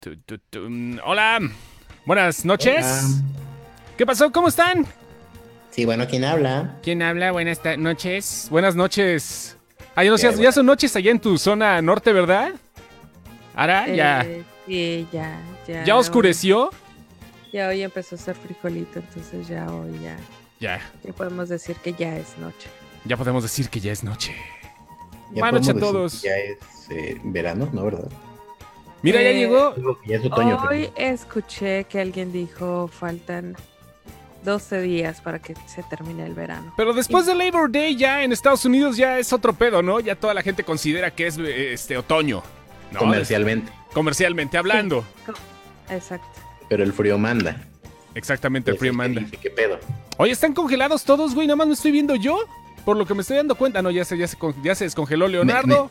Tu, tu, tu. Hola, buenas noches. ¿Qué pasó? ¿Cómo están? Sí, bueno, ¿quién habla? ¿Quién habla? Buenas noches. Buenas noches. Ah, ya, no seas- ya son noches allá en tu zona norte, ¿verdad? Ahora ya, Eh, sí, ya, ya. ya oscureció. Hoy, ya hoy empezó a hacer frijolito, entonces ya hoy ya, Ya, ya podemos decir que ya es noche. ya podemos decir que ya es noche. Ya Buenas noches a todos. Ya es eh, verano, ¿no? ¿Verdad? Mira, ya Eh, llegó. Es otoño. pero- Hoy escuché que alguien dijo faltan 12 días para que se termine el verano. Pero después de Labor Day ya en Estados Unidos ya es otro pedo, ¿no? Ya toda la gente considera que es este otoño. ¿no? Comercialmente. Comercialmente hablando. Exacto. Pero el frío manda. Exactamente, el frío manda. ¿Qué pedo? Oye, ¿están congelados todos, güey? Nada más me estoy viendo yo. Por lo que me estoy dando cuenta. No, ya se, ya se, con- ya se descongeló Leonardo.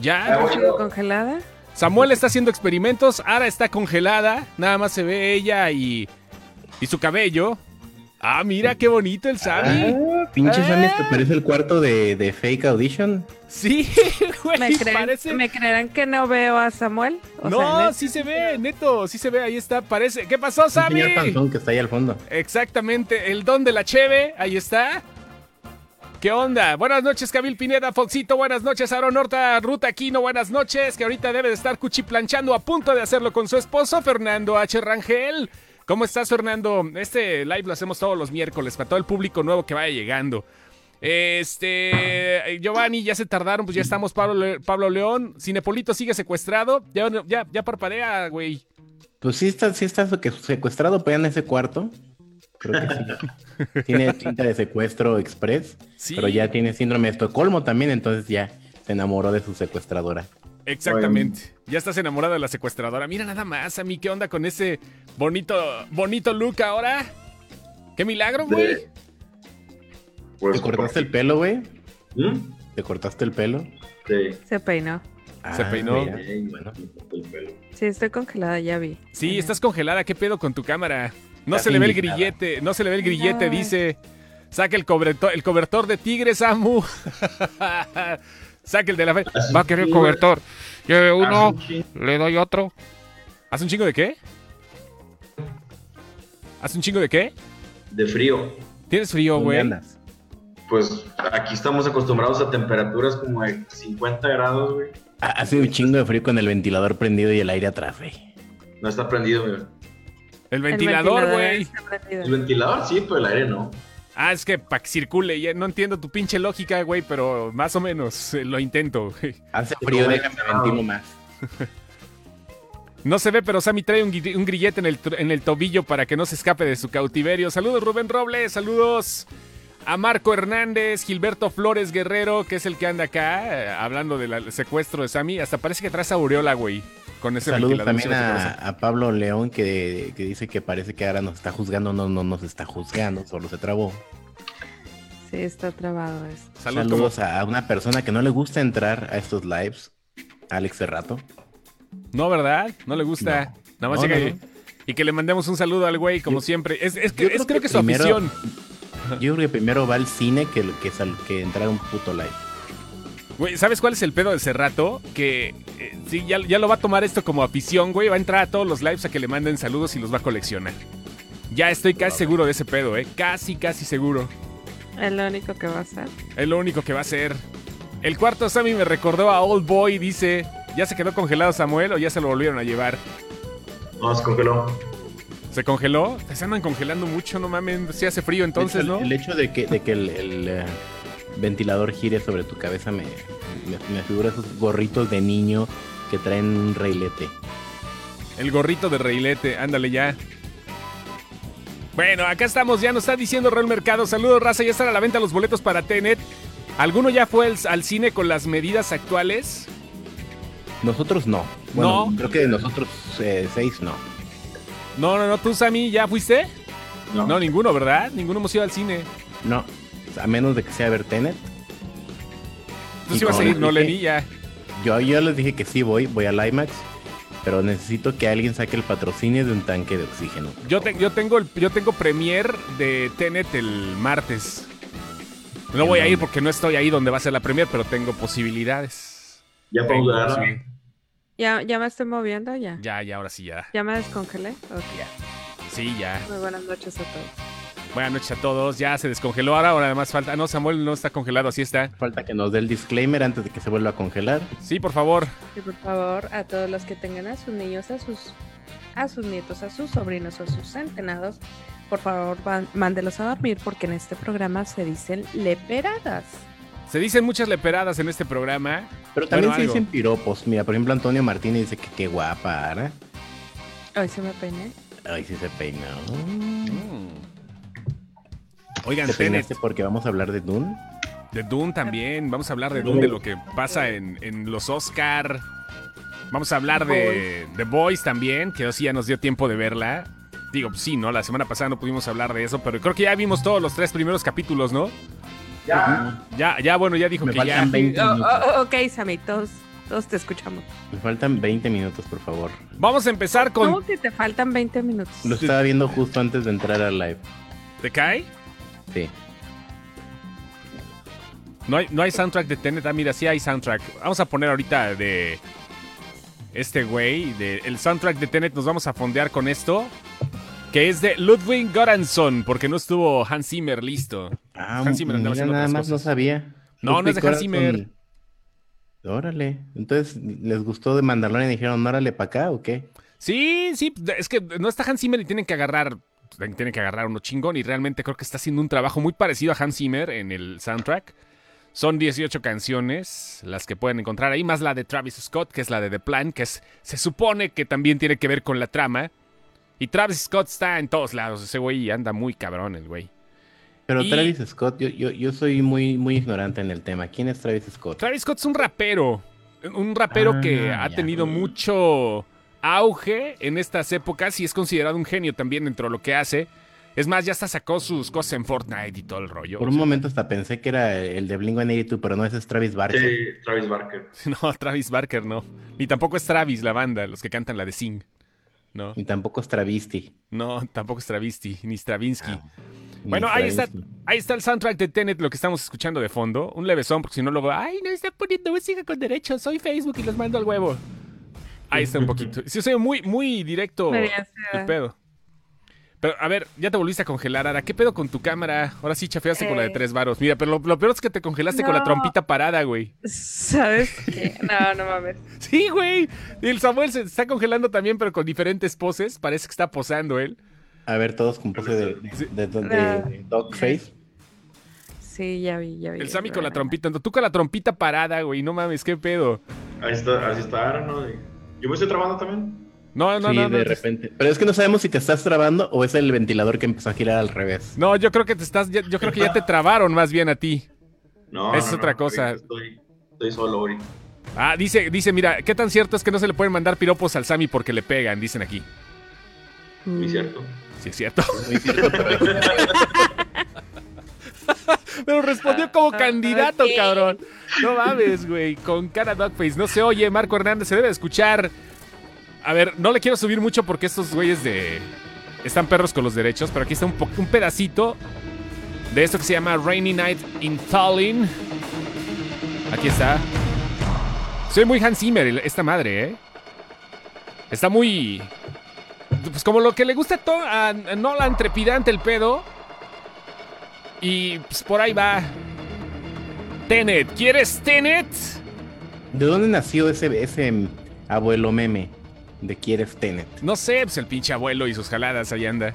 Ya. ¿Ha sido congelada? Samuel está haciendo experimentos. Ara está congelada. Nada más se ve ella y, y su cabello. Ah, mira qué bonito el Sammy. Ah, pinche Ah. Sammy, ¿te parece el cuarto de, de Fake Audition? Sí, güey, ¿Me, creen- parece. ¿Me creerán que no veo a Samuel? O no, sea, sí se ve, neto, sí se ve, ahí está, parece. ¿Qué pasó, Sammy? señor panzón que está ahí al fondo. Exactamente, el don de la cheve, ahí está. ¿Qué onda? Buenas noches, Cabil Pineda, Foxito, buenas noches, Aaron Horta, Ruta Aquino, buenas noches, que ahorita debe de estar cuchiplanchando a punto de hacerlo con su esposo, Fernando H. Rangel. ¿Cómo estás, Fernando? Este live lo hacemos todos los miércoles para todo el público nuevo que vaya llegando. Este, Giovanni, ya se tardaron, pues ya estamos, Pablo, Pablo León. Cinepolito sigue secuestrado. Ya, ya, ya parpadea, güey. Pues sí está, sí está secuestrado, pero en ese cuarto. Creo que sí. tiene cinta de secuestro express, Sí. pero ya tiene síndrome de Estocolmo también, entonces ya se enamoró de su secuestradora. Exactamente. Ya estás enamorada de la secuestradora. Mira nada más, a mí, ¿qué onda con ese bonito, bonito look ahora? ¿Qué milagro, güey? Pues, ¿Te cortaste el pelo, güey? ¿Mm? ¿Te cortaste el pelo? Sí. Se peinó. Se peinó. mira, bueno. Sí, estoy congelada, ya vi. Sí, estás congelada. ¿Qué pedo con tu cámara? No se le ve el grillete, no se le ve el grillete, dice. Saca el cobertor, el cobertor de tigre, Samu. Saca el de la fe. Va a querer chingo, cobertor. Lleve uno, le doy otro. ¿Hace un chingo de qué? ¿Hace un chingo de qué? De frío. ¿Tienes frío, ¿Dónde güey? andas? Pues aquí estamos acostumbrados a temperaturas como de 50 grados, güey. Hace un chingo de frío con el ventilador prendido y el aire atrás, güey. No está prendido, güey. El ventilador, güey. El ventilador sí, pero el aire no. Ah, es que para que circule. ya No entiendo tu pinche lógica, güey, pero más o menos eh, lo intento. güey. Hace frío, déjame ventilo más. No se ve, pero Sammy trae un, grillete en el, en el tobillo para que no se escape de su cautiverio. Saludos, Rubén Robles. Saludos a Marco Hernández, Gilberto Flores Guerrero, que es el que anda acá eh, hablando del secuestro de Sammy. Hasta parece que traes Aureola, güey. Con ese Saludos también no a, a Pablo León que, que dice que parece que ahora nos está juzgando. No, no nos está juzgando, solo se trabó. Sí, está trabado eso. Saludos. Saludos a una persona que no le gusta entrar a estos lives, Alex Cerrato. No, ¿verdad? No le gusta. Nada más No, llega no, y- no. y que le mandemos un saludo al güey, como Yo- siempre. Es, es, que, es creo creo que que su primero- afición. Yo creo que primero va al cine que, que, sal- que entrar a un puto live. Güey, ¿sabes cuál es el pedo de Cerrato? Que eh, sí, ya, ya lo va a tomar esto como afición, güey. Va a entrar a todos los lives a que le manden saludos y los va a coleccionar. Ya estoy casi seguro de ese pedo, ¿eh? Casi, casi seguro. Es lo único que va a hacer. Es lo único que va a hacer. El cuarto Sammy me recordó a Old Boy, dice. ¿Ya se quedó congelado Samuel o ya se lo volvieron a llevar? No, se congeló. ¿Se congeló? Se andan congelando mucho, no mames. Si hace frío entonces, hecho, ¿no? el, el hecho de que, de que el, el, eh, ventilador gire sobre tu cabeza me, me, me figura esos gorritos de niño que traen un reilete. El gorrito de reilete, ándale ya. Bueno, acá estamos, ya nos está diciendo Real Mercado. Saludos, raza, ya están a la venta los boletos para Tenet. ¿Alguno ya fue al, al cine con las medidas actuales? Nosotros no. Bueno, No. creo que de nosotros eh, seis no. No, no, no, tú, Sammy, ¿ya fuiste? No. No, ninguno, ¿verdad? Ninguno hemos ido al cine. No. A menos de que sea ver Tenet. Tú Y sí vas a ir, no, Lenny, ya. Yo, yo les dije que sí voy, voy al IMAX. Pero necesito que alguien saque el patrocinio de un tanque de oxígeno. Yo, te- yo tengo el, yo tengo premier de Tenet el martes. No voy a ir porque no estoy ahí donde va a ser la premier, pero tengo posibilidades. Ya Tengo dudar. posibilidades. ¿Ya, ya me estoy moviendo? Ya. Ya, ya, ahora sí, ya. ¿Ya me descongelé? Ok. Sí, ya. Muy buenas noches a todos. Buenas noches a todos. Ya se descongeló ahora. Ahora además falta. No, Samuel no está congelado, así está. Falta que nos dé el disclaimer antes de que se vuelva a congelar. Sí, por favor. Y por favor, a todos los que tengan a sus niños, a sus, a sus nietos, a sus sobrinos o a sus centenados, por favor, van- mándelos a dormir porque en este programa se dicen leperadas. Se dicen muchas leperadas en este programa. Pero también Bueno, se algo. dicen piropos. Mira, por ejemplo, Antonio Martínez dice que qué guapa, ¿ara? Hoy se me peiné. Ay, sí se peinó. Oigan, ¿Te Tenet, peinaste porque vamos a hablar de Dune? de Dune también. Vamos a hablar de Dune, de lo que pasa en, en los Oscar. Vamos a hablar de The Boys también, que sí ya nos dio tiempo de verla. Digo, sí, ¿no? La semana pasada no pudimos hablar de eso, pero creo que ya vimos todos los tres primeros capítulos, ¿no? Ya. Ya, ya, bueno, ya dijo Me que ya. faltan 20 Oh, minutos. oh, ok, Sammy, todos, todos te escuchamos. Me faltan 20 minutos, por favor. Vamos a empezar con. ¿Cómo que te faltan 20 minutos? Lo estaba viendo justo antes de entrar al live. ¿Te cae? Sí. No hay, no hay soundtrack de Tenet. Ah, mira, sí hay soundtrack. Vamos a poner ahorita de este güey, de el soundtrack de Tenet. Nos vamos a fondear con esto, que es de Ludwig Göransson, porque no estuvo Hans Zimmer listo. Ah, Hans Zimmer mira, nada más no sabía. No, no es de Hans Zimmer. Göransson. Órale. Entonces, ¿les gustó de Mandalorian y dijeron, órale para acá o qué? Sí, sí, es que no está Hans Zimmer y tienen que agarrar. Tienen que agarrar uno chingón y realmente creo que está haciendo un trabajo muy parecido a Hans Zimmer en el soundtrack. Son 18 canciones las que pueden encontrar ahí, más la de Travis Scott, que es la de The Plan, que es, se supone que también tiene que ver con la trama. Y Travis Scott está en todos lados, ese güey anda muy cabrón el güey. Pero Y- Travis Scott, yo, yo, yo soy muy, muy ignorante en el tema. ¿Quién es Travis Scott? Travis Scott es un rapero, un rapero Ah, que ha ya. tenido mucho auge en estas épocas y es considerado un genio también dentro de lo que hace. Es más, ya hasta sacó sus cosas en Fortnite y todo el rollo. Por un momento hasta pensé que era el de Blink-182, pero no, ese es Travis Barker. Sí, Travis Barker. No, Travis Barker no. Ni tampoco es Travis la banda, los que cantan la de Sing. No, Y tampoco es Travesti. no, tampoco es Travesti, ni Stravinsky. Ah, ni Bueno, ahí está, ahí está el soundtrack de Tenet, lo que estamos escuchando de fondo. Un levesón, porque si no lo veo, ay, no está poniendo música con derechos, soy Facebook y los mando al huevo. Ahí está un poquito. Sí, soy muy, muy directo el pedo. Pero, a ver, ya te volviste a congelar, Ara. ¿Qué pedo con tu cámara? Ahora sí chafeaste con la de Eh. tres varos. Mira, pero lo, lo peor es que te congelaste con la trompita parada, güey. ¿Sabes qué? No, no mames. Sí, güey. Y el Samuel se está congelando también, pero con diferentes poses. Parece que está posando él. A ver, todos con pose de, de, de- de- Ah. de Dogface. Sí, ya vi, ya vi. El Sammy con la trompita. Tú con la trompita parada, güey. No mames, qué pedo. Ahí está, así está Aaron, ¿no? Y- Yo me estoy trabando también. No, no, sí, no. de no, repente. Pero es que no sabemos si te estás trabando o es el ventilador que empezó a girar al revés. No, yo creo que te estás. ya- Yo creo que ya te trabaron más bien a ti. No, Esa es no, otra no, cosa. Estoy, estoy solo ahorita. Ah, dice, dice, mira, qué tan cierto es que no se le pueden mandar piropos al Sammy porque le pegan, dicen aquí. Muy cierto. Sí, es cierto. Pero- respondió como Ah, candidato, cabrón. No mames, güey. Con cara dogface. No se oye, Marco Hernández. Se debe escuchar. A ver, no le quiero subir mucho porque estos güeyes de. Están perros con los derechos. Pero aquí está un, pedacito de esto que se llama Rainy Night in Tallinn. Aquí está. Soy muy Hans Zimmer, esta madre, ¿eh? Está muy. Pues como lo que le gusta a, a Nolan, trepidante el pedo. Y pues por ahí va. Tenet, ¿quieres Tenet? ¿De dónde nació ese, ese abuelo meme de quieres Tenet? No sé, pues el pinche abuelo y sus jaladas, ahí anda.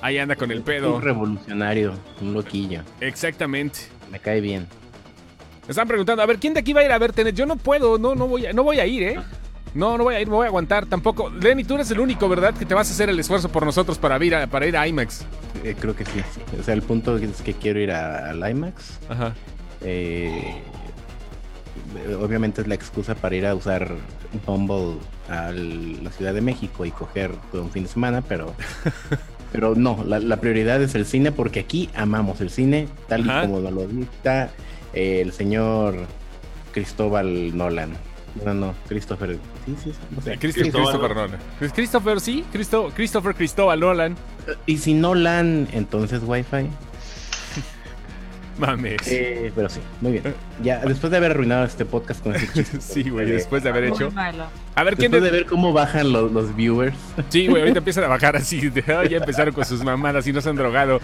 Ahí anda con el pedo. Un revolucionario, un loquillo. Exactamente. Me cae bien. Me están preguntando, a ver, ¿quién de aquí va a ir a ver Tenet? Yo no puedo, no, no voy a, no voy a ir, ¿eh? No, no voy a ir, me voy a aguantar tampoco. Lenny, tú eres el único, ¿verdad? Que te vas a hacer el esfuerzo por nosotros para ir a, para ir a IMAX. Eh, creo que sí. O sea, el punto es que quiero ir a- al IMAX. Ajá. Eh, obviamente es la excusa para ir a usar Bumble a la Ciudad de México y coger todo un fin de semana, pero pero no, la, la prioridad es el cine porque aquí amamos el cine tal y Ajá. como lo dicta el señor Cristóbal Nolan. No, no, Christopher. Sí, sí, sí, no sé. Christopher Nolan. Pues Christopher, sí, Cristo, Christopher Cristóbal Nolan. Y si Nolan, entonces Wi-Fi. Mames. Eh, pero sí, muy bien. Ya, después de haber arruinado este podcast con ese chiste. Sí, güey, eh, después de haber hecho. Muy malo. A ver quién. Después de de- ver cómo bajan los, los viewers. Sí, güey, ahorita empiezan a bajar así. de, "Ay, ya empezaron con sus mamadas y no se han drogado.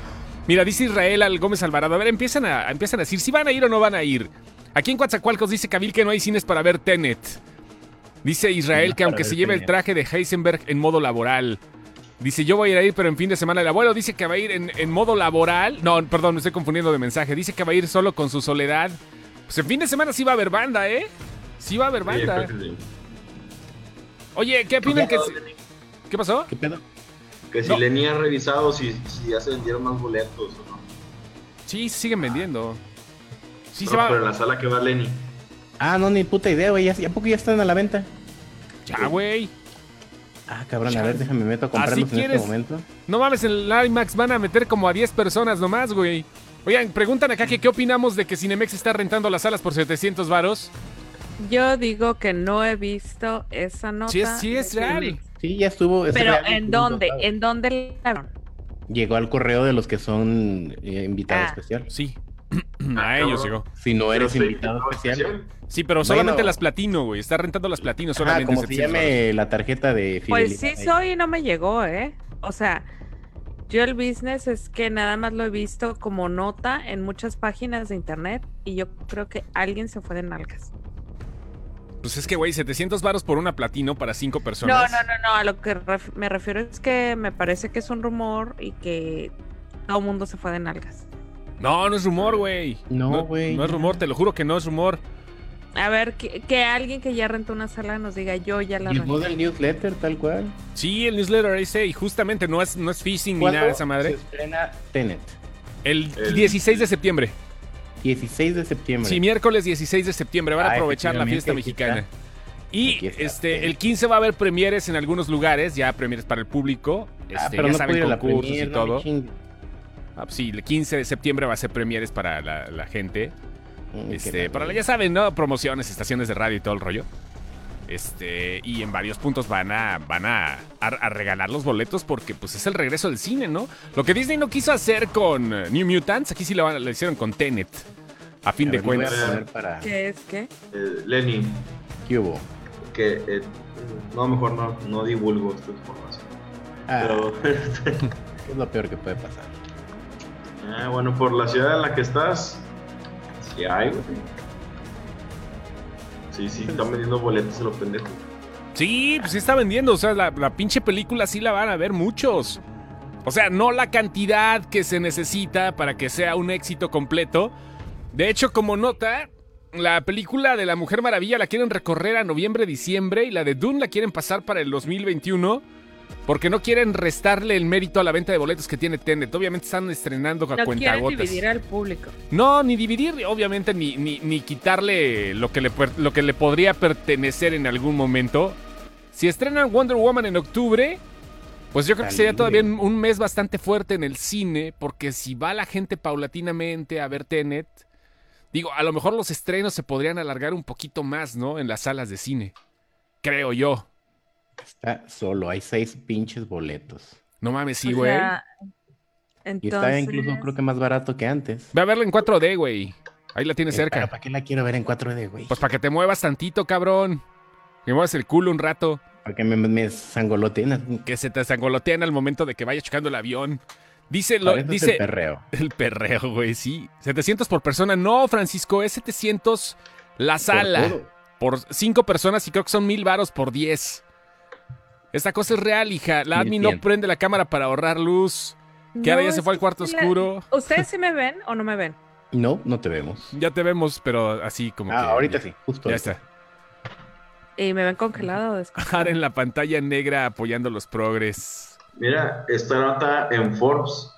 Mira, dice Israel al Gómez Alvarado. A ver, empiezan a, empiezan a decir si van a ir o no van a ir. Aquí en Coatzacoalcos dice Cabil que no hay cines para ver Tenet. Dice Israel que aunque se lleve el traje de Heisenberg en modo laboral. Dice, yo voy a ir, pero en fin de semana. El abuelo dice que va a ir en, en modo laboral. No, perdón, me estoy confundiendo de mensaje. Dice que va a ir solo con su soledad. Pues en fin de semana sí va a haber banda, ¿eh? Sí va a haber banda. Oye, ¿qué opinan que... ¿Qué pasó? ¿Qué pedo? Que si No. Lenny ha revisado si, si ya se vendieron más boletos o no. Sí, se siguen vendiendo. Sí, No, se va. pero en la sala que va Lenny. Ah, no, ni puta idea, güey. ¿Ya, ¿ya poco ya están a la venta? Ya, güey. Ah, cabrón, a ver, déjame meto a comprarlos en quieres? este momento. No mames, en el IMAX van a meter como a 10 personas nomás, güey. Oigan, preguntan acá que qué opinamos de que Cinemex está rentando las salas por 700 varos. Yo digo que no he visto esa nota. Sí es, sí es real. Sí, ya estuvo. es Pero real, ¿en dónde? ¿En dónde la? Llegó al correo de los que son eh, invitado Ah. especial. Sí. Ah, a ellos cabrón. llegó. Si no eres Pero invitado especial. Sí, pero solamente Bueno. las platino, güey. Está rentando las platino Ah, solamente. como se 700 varos. llame la tarjeta de fidelidad. Pues sí soy y no me llegó, ¿eh? O sea, yo el business es que nada más lo he visto como nota en muchas páginas de internet y yo creo que alguien se fue de nalgas. Pues es que, güey, 700 varos por una platino para 5 No, personas. no, no, no, a lo que ref- me refiero es que me parece que es un rumor y que todo mundo se fue de nalgas. No, no es rumor, güey. No, güey. No, es rumor, te lo juro que no es rumor. A ver, que, que alguien que ya rentó una sala nos diga yo ya la renté. del newsletter, tal cual. Sí, el newsletter ese, y justamente no es, no es phishing ni ¿Cuándo nada de esa Se madre. estrena Tenet. El El- 16 de septiembre. 16 de septiembre. Sí, miércoles 16 de septiembre van a Ah, aprovechar la fiesta mexicana. Y este el 15 va a haber premieres en algunos lugares, ya premieres para el público. Este, ah, pero ya no saben, a la concursos premier, y no todo. chingues. Ah, pues sí, el 15 de septiembre va a ser premieres para la, la gente. Mm, Este, para mal. ya saben, ¿no? Promociones, estaciones de radio y todo el rollo. Este, y en varios puntos van a van a, a- a regalar los boletos porque pues es el regreso del cine, ¿no? Lo que Disney no quiso hacer con eh, New Mutants, aquí sí lo, hicieron con Tenet. A fin A de ver, cuentas. para ¿Qué es qué? Eh, Lenny, ¿Qué hubo? que eh, no, mejor no, no divulgo esta información. Ah, Pero, ¿qué es lo peor que puede pasar? Ah, bueno, por la ciudad en la que estás, sí hay, güey. Sí, sí, están vendiendo boletos a los pendejos. Sí, pues sí está vendiendo. O sea, la, la pinche película sí la van a ver muchos. O sea, no la cantidad que se necesita para que sea un éxito completo. De hecho, como nota, la película de la Mujer Maravilla la quieren recorrer a noviembre, diciembre y la de Dune la quieren pasar para el 2021 porque no quieren restarle el mérito a la venta de boletos que tiene Tenet. Obviamente están estrenando a No quieren cuentagotas. dividir al público. No, ni dividir, obviamente, ni, ni, ni quitarle lo que, le, lo que le podría pertenecer en algún momento. Si estrenan Wonder Woman en octubre, pues yo creo que sería todavía un un mes bastante fuerte en el cine, porque si va la gente paulatinamente a ver Tenet, digo, a lo mejor los estrenos se podrían alargar un poquito más, ¿no? En las salas de cine. Creo yo. Está solo, hay seis pinches boletos. No mames, sí, O güey. sea, Y está entonces, incluso creo que más barato que antes. Ve a verla en 4D, güey. Ahí la tienes Eh, cerca. ¿Para qué la quiero ver en 4D, güey? Pues para que te muevas tantito, cabrón. Que muevas el culo un rato. Para que me, me sangoloteen. que se te sangolotean al momento de que vaya chocando el avión. Dice, lo, dice el perreo. el perreo, güey, sí. 700 por persona. No, Francisco, es 700 la sala. todo. Por 5 personas y creo que son mil varos por 10. Esta cosa es real, hija. La admin no 1100. prende la cámara para ahorrar luz. Que ahora ya se fue al cuarto la- oscuro. ¿Ustedes sí me ven o no me ven? No, no te vemos. Ya te vemos, pero así como Ah, que. ahorita ya- sí, justo. Ya ahorita. está. ¿Y me ven congelado o descongelado? En la pantalla negra apoyando los progres. Mira, esta nota en Forbes.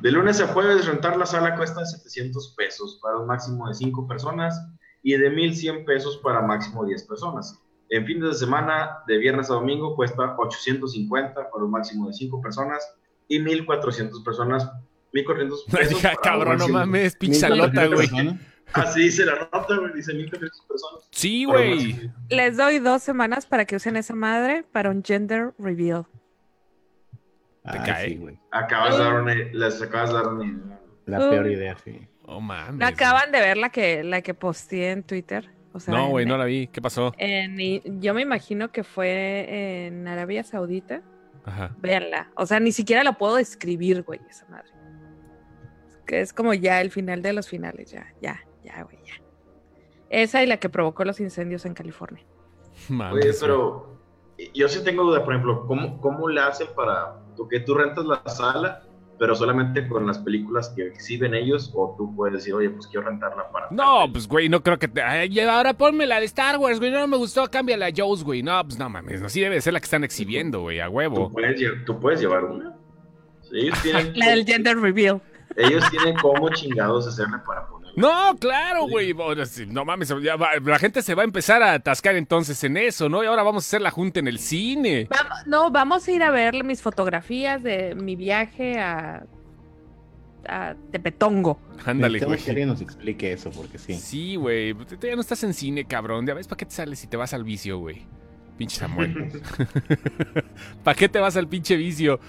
De lunes a jueves rentar la sala cuesta 700 pesos para un máximo de 5 personas y de 1100 pesos para máximo 10 personas. En fines de semana, de viernes a domingo, cuesta 850 para un máximo de 5 personas y 1400 personas. 1400 pesos. Dije, para un cabrón, no mames, pinche salota, güey. Así dice la nota, güey. Dice 1400 personas. Sí, güey. Les doy dos semanas para que usen esa madre para un gender reveal. Ah, cae. sí, güey. Acabas de dar una, les acabas de dar una idea. La peor idea, sí. Oh, mames. ¿No acaban de ver la que, la que posteé en Twitter? O sea, No, güey, no la vi. ¿Qué pasó? en- yo me imagino que fue en Arabia Saudita. Ajá. Véanla. O sea, ni siquiera la puedo describir, güey, esa madre. Es que es como ya el final de los finales, ya, ya, ya, güey, ya. Esa y la que provocó los incendios en California. Mames, Oye, güey. pero yo sí tengo duda, por ejemplo, ¿cómo, cómo le hacen para tú, que tú rentas la sala, pero solamente con las películas que exhiben ellos, o tú puedes decir, oye, pues quiero rentarla para... No, pues, güey, no creo que te... Ay, ahora ponme la de Star Wars, güey. No me gustó, cámbiala a Joe's, güey. No, pues no mames. Así debe de ser la que están exhibiendo, güey, a ¿Tú huevo. puedes, tú puedes llevar una. Sí, Ellos tienen, La del gender reveal. ellos tienen cómo chingados hacerle para. No, claro, güey. No mames, ya va- la gente se va a empezar a atascar entonces en eso, ¿no? Y ahora vamos a hacer la junta en el cine. Vamos- no, vamos a ir a ver mis fotografías de mi viaje a, a Tepetongo. Ándale, güey. que alguien nos explique eso, porque sí. Sí, güey. Tú ya no estás en cine, cabrón. Ya ves, ¿para qué te sales si te vas al vicio, güey? Pinche Samuel. ¿Para qué te vas al pinche vicio?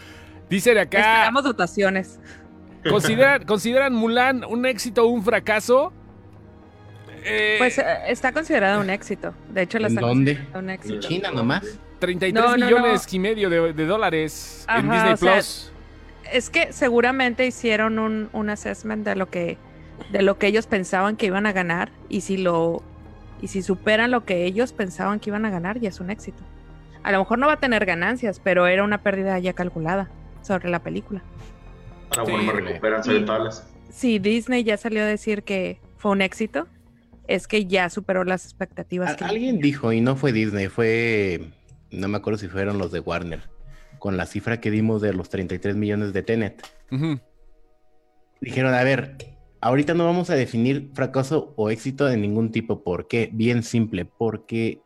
Dice de acá, Esperamos dotaciones. ¿Consideran, ¿consideran Mulan un éxito o un fracaso? Eh, Pues eh, está considerada un éxito. De hecho, la ¿En están dónde? considerando un éxito. ¿En China nomás? 33 no, no, millones y medio de, de dólares en Disney sea, Plus. Es que seguramente hicieron un, un assessment de lo que de lo que ellos pensaban que iban a ganar y si lo y si superan lo que ellos pensaban que iban a ganar ya es un éxito. A lo mejor no va a tener ganancias, pero era una pérdida ya calculada sobre la película. Ahora, bueno, me Sí, recuperan Sí. sale tablas. Si Disney ya salió a decir que fue un éxito, es que ya superó las expectativas. A- que Alguien dijo, y no fue Disney, fue. No me acuerdo si fueron los de Warner. Con la cifra que dimos de los 33 millones de Tenet. Dijeron, a ver, ahorita no vamos a definir fracaso o éxito de ningún tipo. ¿Por qué? Bien simple, porque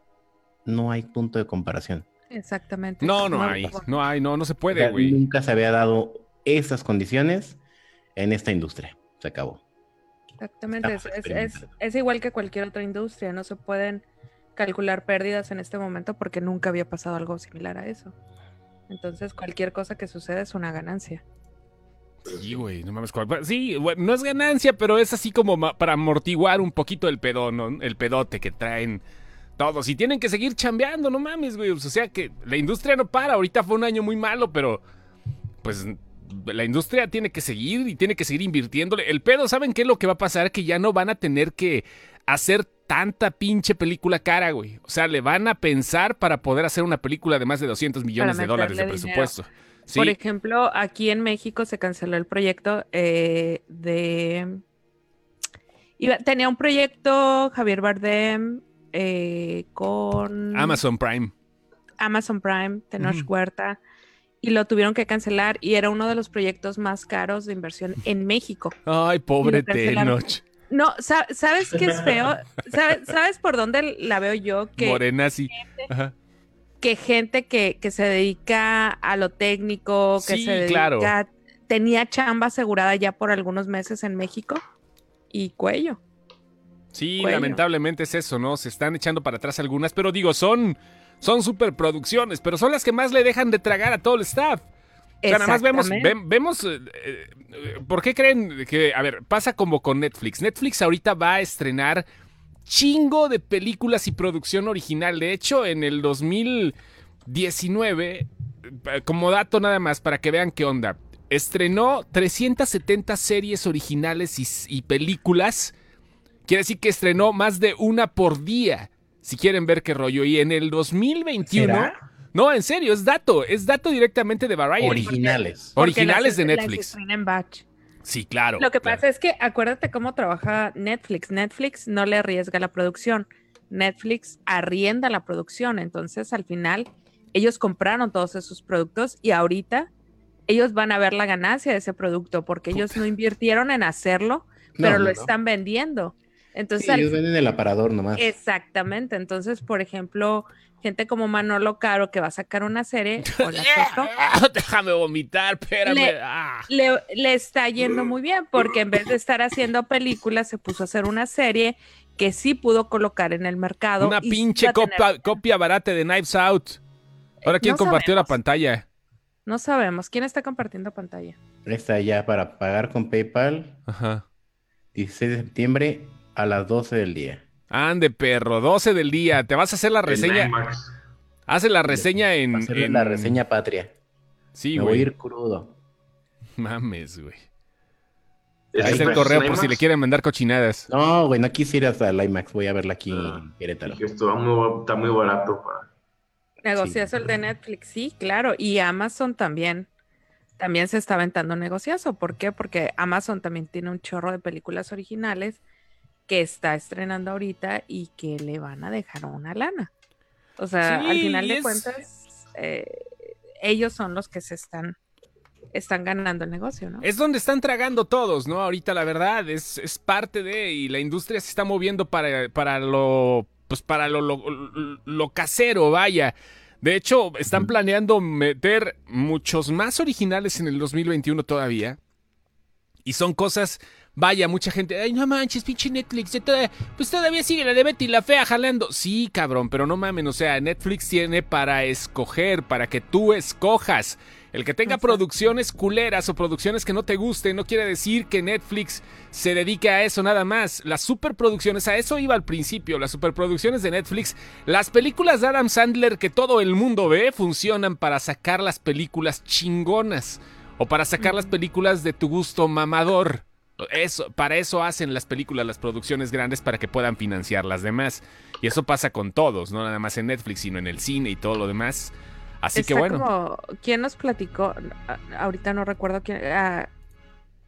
no hay punto de comparación. Exactamente. No, no hay. No hay, no, no se O puede, sea, güey. nunca se había dado esas condiciones en esta industria. Se acabó. Exactamente, es, Estamos es- es- experimentando. es igual que cualquier otra industria, no se pueden calcular pérdidas en este momento porque nunca había pasado algo similar a eso. Entonces, cualquier cosa que suceda es una ganancia. Sí, güey, no mames. cuál- Sí, no es ganancia, pero es así como para amortiguar un poquito el pedón, ¿no? el pedote que traen todos. Y tienen que seguir chambeando, no mames, güey. O sea que la industria no para. Ahorita fue un año muy malo, pero pues la industria tiene que seguir y tiene que seguir invirtiéndole. El pedo, ¿saben qué es lo que va a pasar? Que ya no van a tener que hacer tanta pinche película cara, güey. O sea, le van a pensar para poder hacer una película de más de 200 millones de dólares de presupuesto. Sí. Por ejemplo, aquí en México se canceló el proyecto eh, de... iba- tenía un proyecto Javier Bardem eh, con Amazon Prime. Amazon Prime, Tenoch. Huerta, y lo tuvieron que cancelar y era uno de los proyectos más caros de inversión en México. Ay, pobre. Tenoch. No, sa- ¿sabes qué es feo? ¿Sabes, ¿Sabes por dónde la veo yo? Que, Morena, sí. Ajá. que gente que, que se dedica a lo técnico, que Sí, se dedica, claro. tenía chamba asegurada ya por algunos meses en México y cuello. Sí, Cuello. lamentablemente es eso, ¿no? Se están echando para atrás algunas, pero digo, son, son superproducciones, pero son las que más le dejan de tragar a todo el staff. O sea, nada más vemos, vemos, eh, eh, ¿por qué creen que, a ver, pasa como con Netflix? Netflix ahorita va a estrenar chingo de películas y producción original. De hecho, en el 2019, eh, como dato nada más para que vean qué onda, estrenó 370 series originales y, y películas. Quiere decir que estrenó más de una por día. Si quieren ver qué rollo. Y en el 2021. ¿Será? No, en serio, es dato. Es dato directamente de Variety. Originales. Porque Originales las- de Netflix. en batch. Sí, claro. Lo que claro. pasa es que acuérdate cómo trabaja Netflix. Netflix no le arriesga la producción. Netflix arrienda la producción. Entonces, al final, ellos compraron todos esos productos y ahorita ellos van a ver la ganancia de ese producto porque ellos no invirtieron en hacerlo, No, pero no, lo no. están vendiendo. Entonces, Sí, al ellos venden el aparador nomás. Exactamente. Entonces, por ejemplo, gente como Manolo Caro que va a sacar una serie, o la Soto, Déjame vomitar, espérame. Le- Ah. le, le está yendo muy bien porque en vez de estar haciendo películas, se puso a hacer una serie que sí pudo colocar en el mercado. Una pinche copia, copia barata de Knives Out. Ahora, ¿quién No compartió la pantalla? No sabemos. ¿Quién está compartiendo pantalla? Está ya para pagar con PayPal. Ajá. 16 de septiembre a las 12 del día. Ande, perro, 12 del día. Te vas a hacer la reseña. Hace la reseña en. Va a ser en- la reseña patria. Sí, Me voy a güey. ir crudo. Mames, güey. ¿Es Ahí está el correo por si le quieren mandar cochinadas. No, güey, no quisiera hasta el IMAX. Voy a verla aquí Ah, en Querétaro. Dije, esto muy- está muy barato para. Negociazo el de Netflix, sí, claro. Y Amazon también. También se está aventando un negociazo. ¿Por qué? Porque Amazon también tiene un chorro de películas originales que está estrenando ahorita y que le van a dejar una lana. O sea, al final de es- cuentas, eh, ellos son los que se están, están ganando el negocio, ¿no? Es donde están tragando todos, ¿no? Ahorita la verdad es, es parte de y la industria se está moviendo para, para lo pues para lo, lo, lo casero, vaya. De hecho, están planeando meter muchos más originales en el 2021 todavía. Y son cosas, vaya, mucha gente, ay, no manches, pinche Netflix, ya toda- pues todavía sigue la de Betty la fea jalando. Sí, cabrón, pero no mamen, o sea, Netflix tiene para escoger, para que tú escojas. El que tenga producciones culeras o producciones que no te gusten no quiere decir que Netflix se dedique a eso nada más. Las superproducciones, a eso iba al principio, las superproducciones de Netflix, las películas de Adam Sandler que todo el mundo ve funcionan para sacar las películas chingonas o para sacar las películas de tu gusto mamador. Eso, para eso hacen las películas, las producciones grandes para que puedan financiar las demás. Y eso pasa con todos, no nada más en Netflix, sino en el cine y todo lo demás. Así que bueno. como- ¿quién nos platicó? Ahorita no recuerdo quién. ah,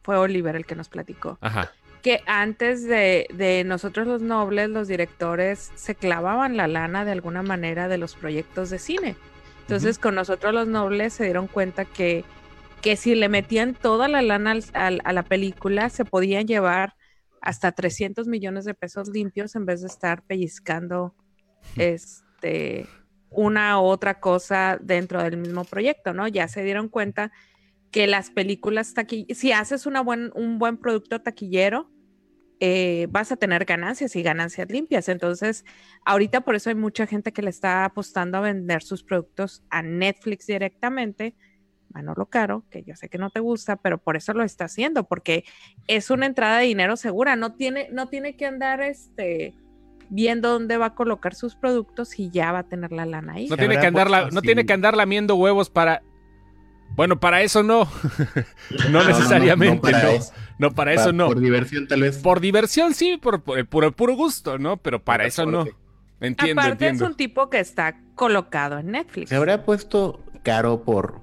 fue Oliver el que nos platicó. Ajá. Que antes de, de nosotros los nobles, los directores se clavaban la lana de alguna manera de los proyectos de cine. Entonces, con nosotros los nobles se dieron cuenta que, que si le metían toda la lana al- al- a la película, se podían llevar hasta 300 millones de pesos limpios en vez de estar pellizcando este una u otra cosa dentro del mismo proyecto, ¿no? Ya se dieron cuenta que las películas taquilleras, si haces una buen, un buen producto taquillero, eh, vas a tener ganancias y ganancias limpias. Entonces, ahorita por eso hay mucha gente que le está apostando a vender sus productos a Netflix directamente. Manolo Caro, que yo sé que no te gusta, pero por eso lo está haciendo, porque es una entrada de dinero segura. No tiene, no tiene que andar este viendo dónde va a colocar sus productos y ya va a tener la lana ahí. No Se tiene, que andar la- no tiene que andar lamiendo huevos para. Bueno, para eso no. no No, no, necesariamente, no. no para No, eso. para eso Pa- no. Por Por, diversión, tal vez. diversión sí, por, por, por el puro gusto, ¿no? Pero para Por eso no. Entiendo, Aparte entiendo. es un tipo que está colocado en Netflix. Se habrá puesto caro por,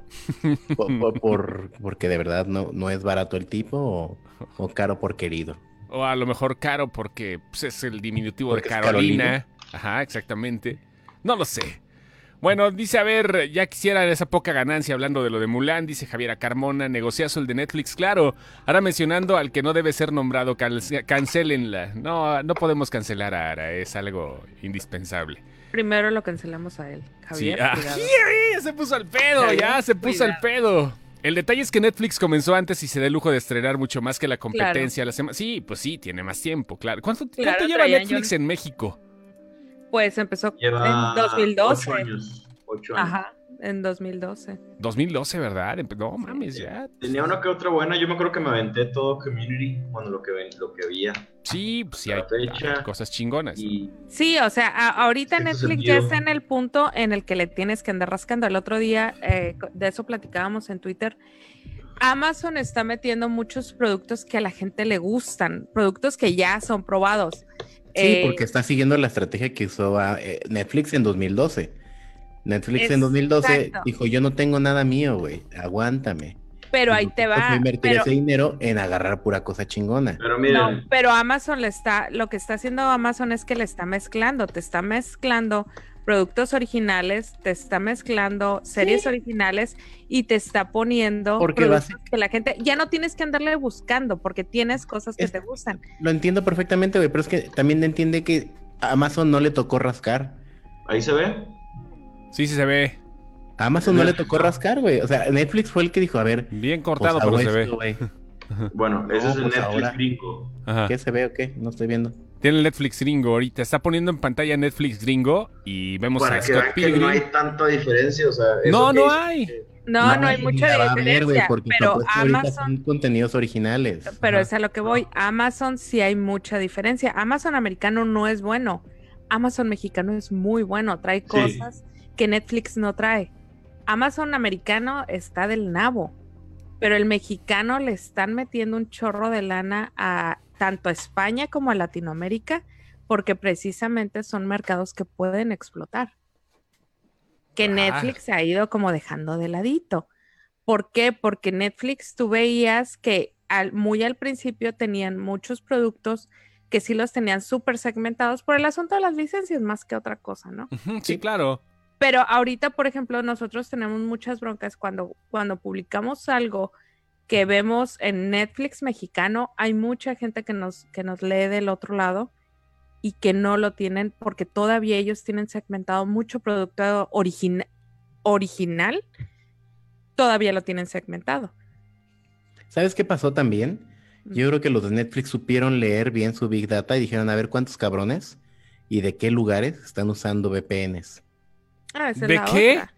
por, por- por- porque de verdad no, no es barato el tipo o, o caro por querido. O a lo mejor caro porque pues, es el diminutivo Porque de Carolina. Ajá, exactamente. No lo sé. Bueno, dice, a ver, ya quisiera esa poca ganancia hablando de lo de Mulan, dice Javiera Carmona, negociazo el de Netflix, claro. Ahora mencionando al que no debe ser nombrado, cancelenla. No, no podemos cancelar a Ara, es algo indispensable. Primero lo cancelamos a él. Sí, Javier, ah, se puso al pedo, Javier, ya se puso al pedo. El detalle es que Netflix comenzó antes y se da el lujo de estrenar mucho más que la competencia. La sema- Sí, pues sí, tiene más tiempo, claro. ¿Cuánto, Claro, cuánto lleva Netflix yo- en México? Pues empezó Lleva en 2012. ocho años. Ocho años. Ajá, en 2012. 2012, ¿verdad? No mames, ya. Tenía una que otra buena. Yo me acuerdo que me aventé todo Community, bueno, lo que, ven- lo que había. Sí, pues sí hay, La fecha. hay cosas chingonas. Y Sí, o sea, a- ahorita Netflix sentido. ya está en el punto en el que le tienes que andar rascando. El otro día, eh, de eso platicábamos en Twitter. Amazon está metiendo muchos productos que a la gente le gustan, productos que ya son probados. Sí, Eh, porque está siguiendo la estrategia que usó ah, eh, Netflix en 2012. Netflix en Es- 2012 exacto. dijo, yo no tengo nada mío, güey, aguántame. pero ahí Y te va. invertir Pero, ese dinero en agarrar pura cosa chingona. Pero no, pero Amazon le está, lo que está haciendo Amazon es que le está mezclando, te está mezclando productos originales, te está mezclando series originales y te está poniendo Porque vas- que la gente ya no tienes que andarle buscando porque tienes cosas que Es- te gustan. Lo entiendo perfectamente, güey, pero es que también entiende que a Amazon no le tocó rascar. ahí se ve. Sí, sí se ve. A Amazon no le tocó rascar, güey. O sea, Netflix fue el que dijo, a ver, Bien pues cortado, hago pero se ve. Bueno, ese No, es el pues Netflix ahora- gringo. Ajá. ¿Qué se ve o qué? No estoy viendo. Tiene el Netflix gringo ahorita. Está poniendo en pantalla Netflix gringo y vemos Para a que Scott vean que no hay tanta diferencia, o sea. No, no hay. No, no, hay mucha ver, diferencia. porque pero Amazon, son contenidos originales. pero Ajá. es a lo que voy. Amazon sí hay mucha diferencia. Amazon americano no es bueno. Amazon mexicano es muy bueno. Trae cosas que Netflix no trae. Amazon americano está del nabo. Pero el mexicano le están metiendo un chorro de lana a tanto a España como a Latinoamérica, porque precisamente son mercados que pueden explotar. Que Ah. Netflix se ha ido como dejando de ladito. ¿Por qué? Porque Netflix tú veías que al- muy al principio tenían muchos productos que sí los tenían súper segmentados por el asunto de las licencias más que otra cosa, ¿no? Sí, claro. Pero ahorita, por ejemplo, nosotros tenemos muchas broncas cuando, cuando publicamos algo que vemos en Netflix mexicano, hay mucha gente que nos, que nos lee del otro lado y que no lo tienen porque todavía ellos tienen segmentado mucho producto origina- original, todavía lo tienen segmentado. ¿Sabes qué pasó también? Yo creo que los de Netflix supieron leer bien su Big Data y dijeron, a ver cuántos cabrones y de qué lugares están usando VPNs. Ah, esa es ¿De la qué? otra.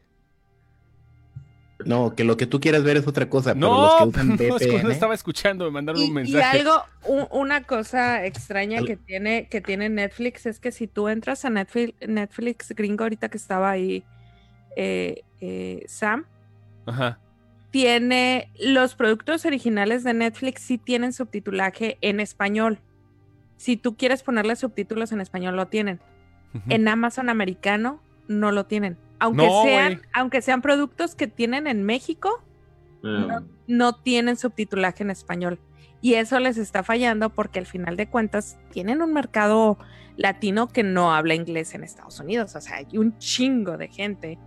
No, que lo que tú quieras ver es otra cosa, pero No, los que usan no, es cuando VPN... estaba escuchando, me mandaron un Y, y mensaje. algo, un- una cosa extraña que tiene, que tiene Netflix es que si tú entras a Netflix, Netflix gringo, ahorita que estaba ahí eh, eh, Sam, Ajá. tiene los productos originales de Netflix sí tienen subtitulaje en español. Si tú quieres ponerle subtítulos en español, lo tienen. En Amazon americano no lo tienen. Aunque No, sean, aunque sean productos que tienen en México, no tienen subtitulaje en español. Y eso les está fallando porque al final de cuentas tienen un mercado latino que no habla inglés en Estados Unidos. O sea, hay un chingo de gente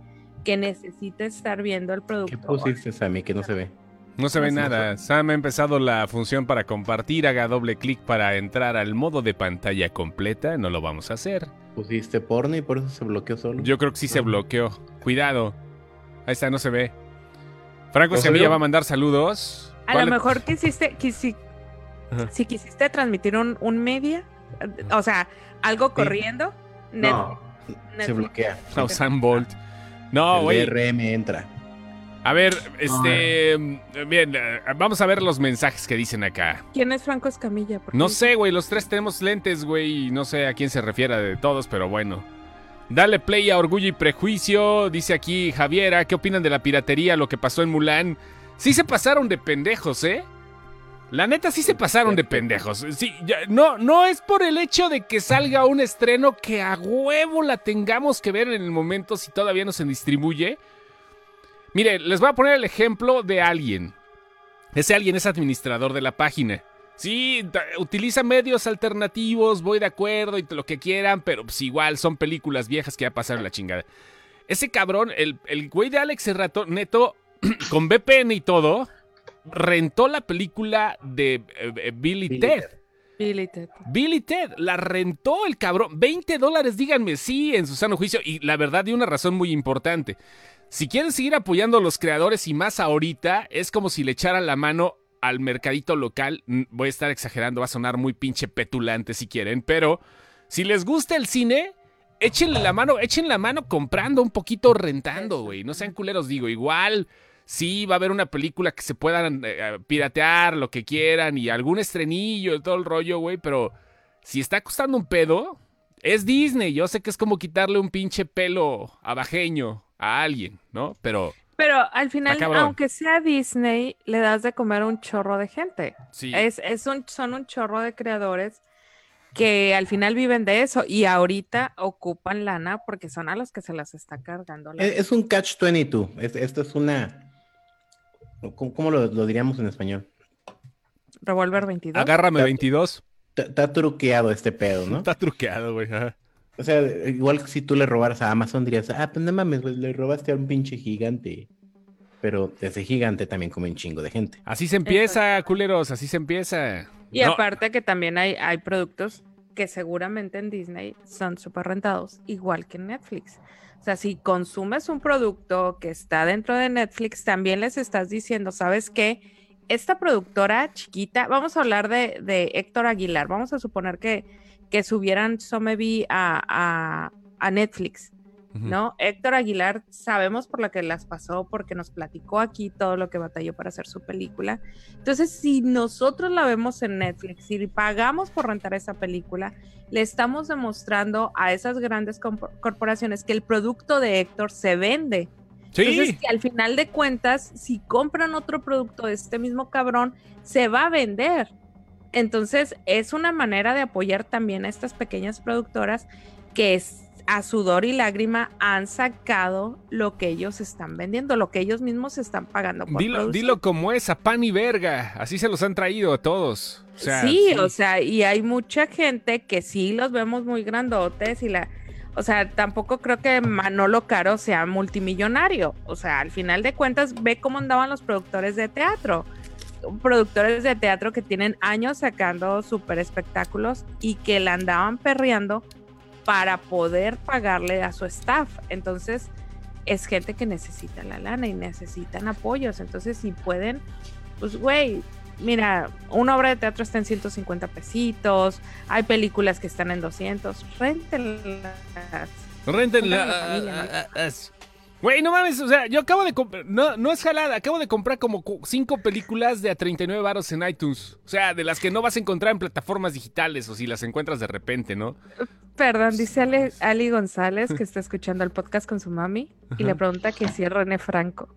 que necesita estar viendo el ¿Qué producto. pusiste, Sammy? Que no se ve. No se ve No nada. Sam ha empezado la función para compartir. Haga doble clic para entrar al modo de pantalla completa. No lo vamos a hacer. Pusiste porno y por eso se bloqueó solo. Yo creo que sí se Ajá. bloqueó. Cuidado. Ahí está, no se ve. Franco ¿No se Escamilla va a mandar saludos. A ¿Cuál- lo mejor quisiste, quisi- si quisiste transmitir un, un media, o sea, algo corriendo, no, se bloquea. No, Sam Bolt. No, el güey. DRM entra. A ver, este. Bien, eh, vamos a ver los mensajes que dicen acá. ¿Quién es Franco Escamilla? No sé, güey, los tres tenemos lentes, güey, y no sé a quién se refiere de todos, pero bueno. Dale play a Orgullo y Prejuicio, dice aquí Javiera, ¿qué opinan de la piratería, lo que pasó en Mulan? Sí se pasaron de pendejos, ¿eh? La neta sí se pasaron de pendejos. Sí, ya- no, no es por el hecho de que salga un estreno que a huevo la tengamos que ver en el momento si todavía no se distribuye. Mire, les voy a poner el ejemplo de alguien. Ese alguien es administrador de la página. Sí, utiliza medios alternativos, voy de acuerdo y lo que quieran, pero pues igual son películas viejas que ya pasaron la chingada. Ese cabrón, el, el güey de Alex Serrato, neto, con VPN y todo, rentó la película de eh, eh, Billy, Billy Ted. Ted. Billy Ted. Billy Ted, la rentó el cabrón. 20 dólares, díganme, sí, en su sano juicio. Y la verdad, de una razón muy importante. Si quieren seguir apoyando a los creadores y más ahorita, es como si le echaran la mano al mercadito local. Mm, Voy a estar exagerando, va a sonar muy pinche petulante si quieren, pero si les gusta el cine, échenle la mano, echen la mano comprando un poquito, rentando, güey. No sean culeros, digo, igual. Sí, va a haber una película que se puedan eh, piratear, lo que quieran, y algún estrenillo, todo el rollo, güey, pero si está costando un pedo, es Disney. Yo sé que es como quitarle un pinche pelo abajeño a alguien, ¿no? Pero Pero al final, aunque sea Disney, le das de comer a un chorro de gente. sí. Es, es un, son un chorro de creadores que al final viven de eso y ahorita ocupan lana porque son a los que se las está cargando. la- Es, es un catch-22. Es- esto es una... ¿Cómo, cómo lo, lo diríamos en español? Revolver 22. Agárrame 22. Está- Está truqueado este pedo, ¿no? Está truqueado, güey. ajá. O sea, igual que si tú le robaras a Amazon dirías, ah, pues no mames, güey, le robaste a un pinche gigante. Pero ese gigante también come un chingo de gente. Así se empieza, culeros, así se empieza. Y No, aparte que también hay, hay productos que seguramente en Disney son súper rentados, igual que en Netflix. O sea, si consumes un producto que está dentro de Netflix, también les estás diciendo, ¿sabes qué? Esta productora chiquita, vamos a hablar de, de Héctor Aguilar, vamos a suponer que, que subieran Somevi a, a, a Netflix. ¿no? Héctor Aguilar sabemos por lo que las pasó, porque nos platicó aquí todo lo que batalló para hacer su película. Entonces, si nosotros la vemos en Netflix y pagamos por rentar esa película, le estamos demostrando a esas grandes corporaciones que el producto de Héctor se vende. Entonces, que al final de cuentas, si compran otro producto de este mismo cabrón, se va a vender. Entonces, es una manera de apoyar también a estas pequeñas productoras que a sudor y lágrima han sacado lo que ellos están vendiendo, lo que ellos mismos están pagando por dilo, dilo como es, a pan y verga. Así se los han traído a todos. sí, sí, o sea, y hay mucha gente que sí los vemos muy grandotes y la o sea, tampoco creo que Manolo Caro sea multimillonario. O sea, al final de cuentas, ve cómo andaban los productores de teatro. Productores de teatro que tienen años sacando super espectáculos y que la andaban perreando para poder pagarle a su staff. Entonces, es gente que necesita la lana y necesitan apoyos. Entonces, si pueden, pues, güey, mira, una obra de teatro está en 150 pesitos, hay películas que están en 200, rentenlas. Rentenlas. Güey, no mames, o sea, yo acabo de comprar, no, no es jalada, acabo de comprar como cinco películas de a 39 baros en iTunes. O sea, de las que no vas a encontrar en plataformas digitales o si las encuentras de repente, ¿no? Perdón, dice Ali, González que está escuchando el podcast con su mami y le pregunta que si es René Franco.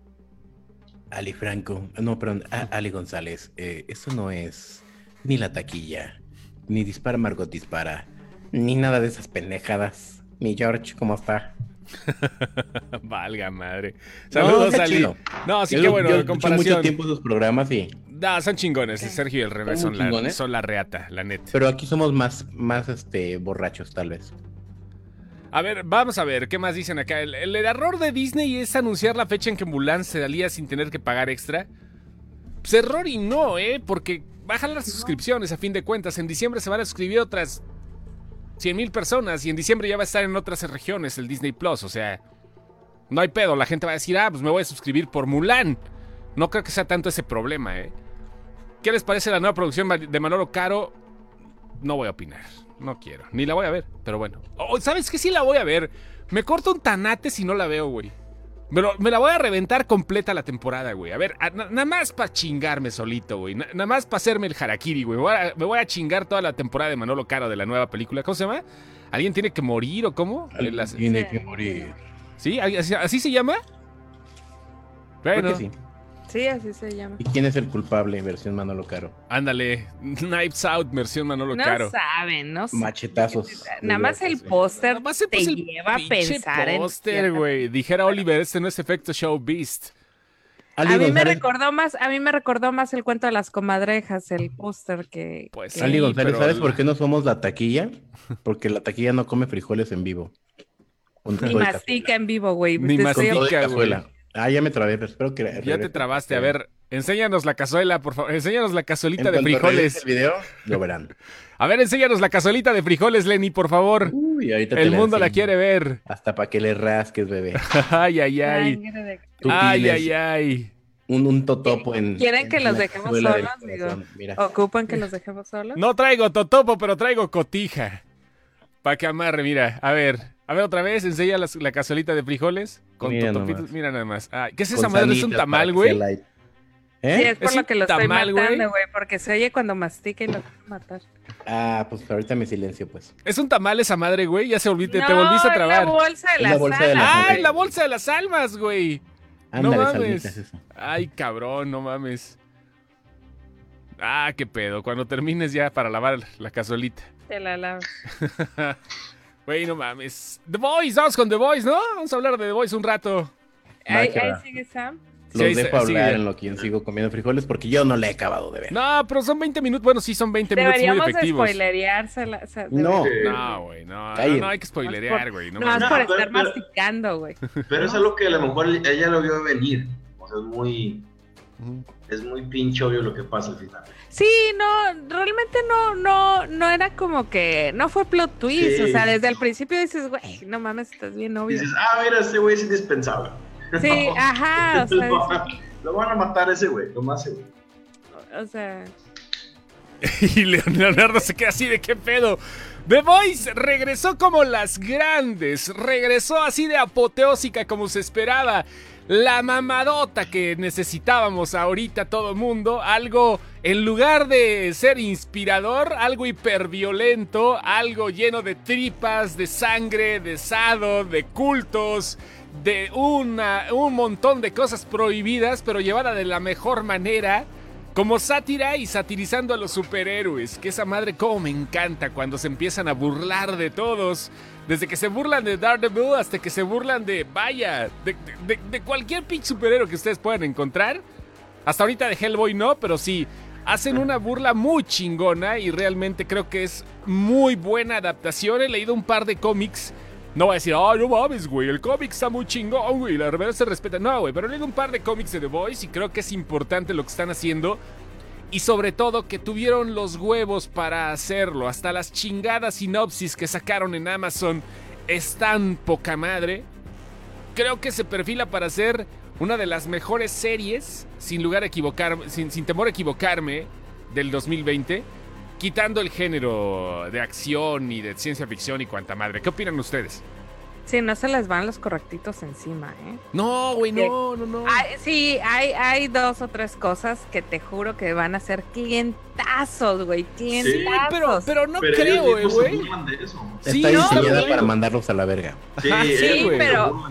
Ali Franco, no, perdón, Ali González, eh, eso no es ni la taquilla, ni Dispara Margot Dispara, ni nada de esas pendejadas. Mi George, ¿cómo está? Valga madre. Saludos, no, Ali. No, sí que bueno, yo, comparación. mucho tiempo sus programas y. No, son chingones. Sergio y el revés son, la, son la reata, la neta. Pero aquí somos más, más este, borrachos, tal vez. A ver, vamos a ver, ¿qué más dicen acá? El, error de Disney es anunciar la fecha en que Mulan se salía sin tener que pagar extra. Pues error y no, ¿eh? Porque bajan las suscripciones a fin de cuentas. En diciembre se van a suscribir otras 100 mil personas y en diciembre ya va a estar en otras regiones el Disney Plus. O sea, no hay pedo. La gente va a decir, ah, pues me voy a suscribir por Mulan. No creo que sea tanto ese problema, ¿eh? ¿Qué les parece la nueva producción de Manolo Caro? No voy a opinar no quiero. Ni la voy a ver, pero bueno. Oh, ¿Sabes qué? Sí la voy a ver. Me corto un tanate si no la veo, güey. Pero me la voy a reventar completa la temporada, güey. A ver, nada más para chingarme solito, güey. Nada más para hacerme el harakiri, güey. Me, voy a chingar toda la temporada de Manolo Caro de la nueva película. ¿Cómo se llama? ¿Alguien tiene que morir o cómo? Alguien tiene que morir. ¿Sí? ¿Así, se llama? Bueno. sí. Sí, así se llama. ¿Y quién es el culpable? Versión Manolo Caro. Ándale, Knives Out, versión Manolo Caro. No saben, no Machetazos. Nada más el póster te lleva a pensar en. póster, güey. Dijera Oliver, este no es efecto show beast. A mí me recordó más, a mí me recordó más el cuento de las comadrejas, el póster que. Pues sí, ¿sabes por qué no somos la taquilla? Porque la taquilla no come frijoles en vivo. Ni mastica en vivo, güey. Ni mastica, güey. Ah, ya me trabé, pero espero que... Ya te trabaste. A ver, enséñanos la cazuela, por favor. Enséñanos la cazuelita de frijoles. el video, lo verán. A ver, enséñanos la cazuelita de frijoles, Lenny, por favor. Uy, ahorita El mundo la, quiere ver. Hasta para que le rasques, bebé. ay, ay, ay. Ay, ay, ay. Un, un totopo en. ¿Quieren que los dejemos solos? Digo, ¿Ocupan que los dejemos solos? No traigo totopo, pero traigo cotija. Para que amarre, mira. A ver. A ver, otra vez, enseña la, cazuelita de frijoles con mira Mira nada más. ¿Qué es esa madre? ¿Es un tamal, güey? ¿Eh? Sí, es por lo que lo estoy matando, güey, porque se oye cuando mastica y lo matar. Ah, pues ahorita me silencio, pues. ¿Es un tamal esa madre, güey? Ya se olvide, te volviste a trabar. la bolsa de las almas. ¡Ah, la bolsa de las almas, güey! no mames. Ay, cabrón, no mames. Ah, qué pedo. Cuando termines ya para lavar la cazuelita. Te la lavo. Güey, no mames. The Boys, vamos con The Boys, ¿no? Vamos a hablar de The Boys un rato. Ahí, sigue Sam. Los dejo hablar en lo que yo sigo comiendo frijoles porque yo no le he acabado de ver. No, pero son 20 minutos. Bueno, sí, son 20 minutos muy efectivos. spoilereársela. O sea, no. No, güey, no, no, hay que spoilerear, güey. No, no, es por estar masticando, güey. Pero es algo que a lo mejor ella lo vio venir. O sea, es muy. Es muy pinche obvio lo que pasa al final. Sí, no, realmente no, no, no era como que, no fue plot twist, o sea, desde el principio dices, güey, no mames, estás bien obvio. Dices, ah, mira, ese güey es indispensable. Sí, ajá, o sea, lo, van a matar ese güey, lo más seguro. O sea. y Leonardo se queda así de qué pedo. The Voice regresó como las grandes, regresó así de apoteósica como se esperaba. La mamadota que necesitábamos ahorita todo mundo, algo en lugar de ser inspirador, algo hiperviolento, algo lleno de tripas, de sangre, de sado, de cultos, de una, un montón de cosas prohibidas, pero llevada de la mejor manera. Como sátira y satirizando a los superhéroes, que esa madre como me encanta cuando se empiezan a burlar de todos. Desde que se burlan de Daredevil hasta que se burlan de, vaya, de, cualquier pinche superhéroe que ustedes puedan encontrar. Hasta ahorita de Hellboy no, pero sí, hacen una burla muy chingona y realmente creo que es muy buena adaptación. He leído un par de cómics. No voy a decir, oh, no mames, güey, el cómic está muy chingón, güey, la verdad se respeta. No, güey, pero leído un par de cómics de The Voice y creo que es importante lo que están haciendo. Y sobre todo que tuvieron los huevos para hacerlo. Hasta las chingadas sinopsis que sacaron en Amazon están poca madre. Creo que se perfila para ser una de las mejores series, sin lugar a equivocarme, sin, sin temor a equivocarme, del 2020. Quitando el género de acción y de ciencia ficción y cuanta madre. ¿Qué opinan ustedes? Sí, no se les van los correctitos encima, ¿eh? No, güey, no, no, no. Ay, sí, hay, hay dos o tres cosas que te juro que van a ser clientazos, güey. Clientazos. Sí, pero, pero no Pero creo, eh, güey. Sí, Está diseñada para mandarlos a la verga. Sí, sí, pero-.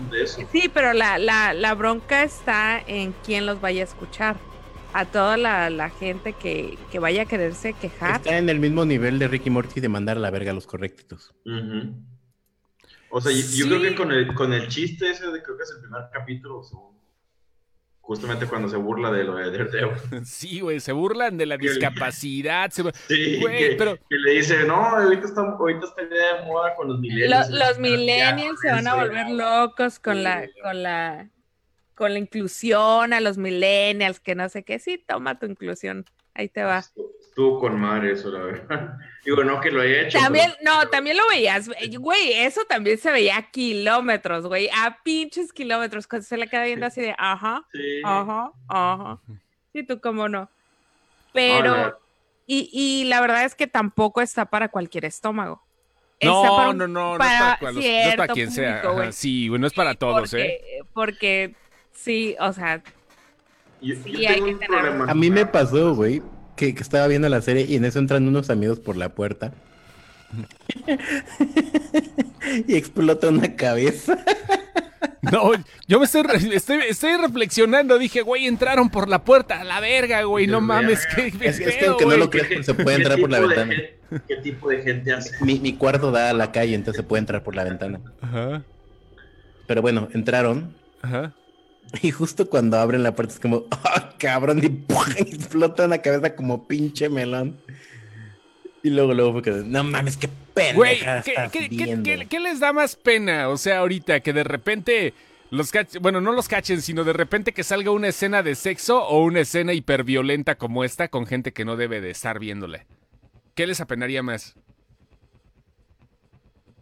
Sí, pero la, la, la bronca está en quién los vaya a escuchar. A toda la, la gente que, que vaya a quererse quejar. Está en el mismo nivel de Ricky Morty de mandar a la verga a los correctitos. O sea, yo, creo que con el, con el chiste ese de creo que es el primer capítulo, o segundo, justamente cuando se burla de lo de Daredevil. Sí, güey, se burlan de la Que- discapacidad. se- Sí, Güey, que, pero- que le dice, no, ahorita está, ahorita está de moda con los millennials. Lo- los millennials se van a volver locos con la, Sí. con la, con la inclusión a los millennials, que no sé qué. Sí, toma tu inclusión. Ahí te va. Estuvo con madre eso, la verdad. Digo, no que lo haya hecho. También, pero- no, también lo veías, güey, eso también se veía a kilómetros, güey, a pinches kilómetros, cuando se le queda viendo así de, ajá, Sí. ajá, ajá. Sí, tú cómo no. Pero, y, y la verdad es que tampoco está para cualquier estómago. Para No, un- no, no, no es para para, cual- no es para quien sea. Ajá, güey. sí, güey, no es para todos, porque, ¿eh? Porque, sí, o sea, yo, sí, yo hay que tener- problema. A mí me pasó, güey, que, que estaba viendo la serie y en eso entran unos amigos por la puerta. y explota una cabeza. No, yo me estoy, estoy, estoy reflexionando. Dije, güey, entraron por la puerta a la verga, güey. No mames, qué, Es, qué es que aunque no lo creas, pues, se puede entrar por la de ventana. ¿Qué tipo de gente hace? Mi, mi cuarto da a la calle, entonces se puede entrar por la ventana. Ajá, Pero bueno, entraron ajá. Y justo cuando abren la puerta es como, ¡ah, cabrón! Y ¡pum! explota una cabeza como pinche melón. Y luego, luego fue que, no mames, qué Güey, pendeja ¿qué, estás qué- qué- viendo". qué- qué les da más pena? O sea, ahorita que de repente los cachen, bueno, no los cachen, sino de repente que salga una escena de sexo o una escena hiperviolenta como esta con gente que no debe de estar viéndole. ¿Qué les apenaría más?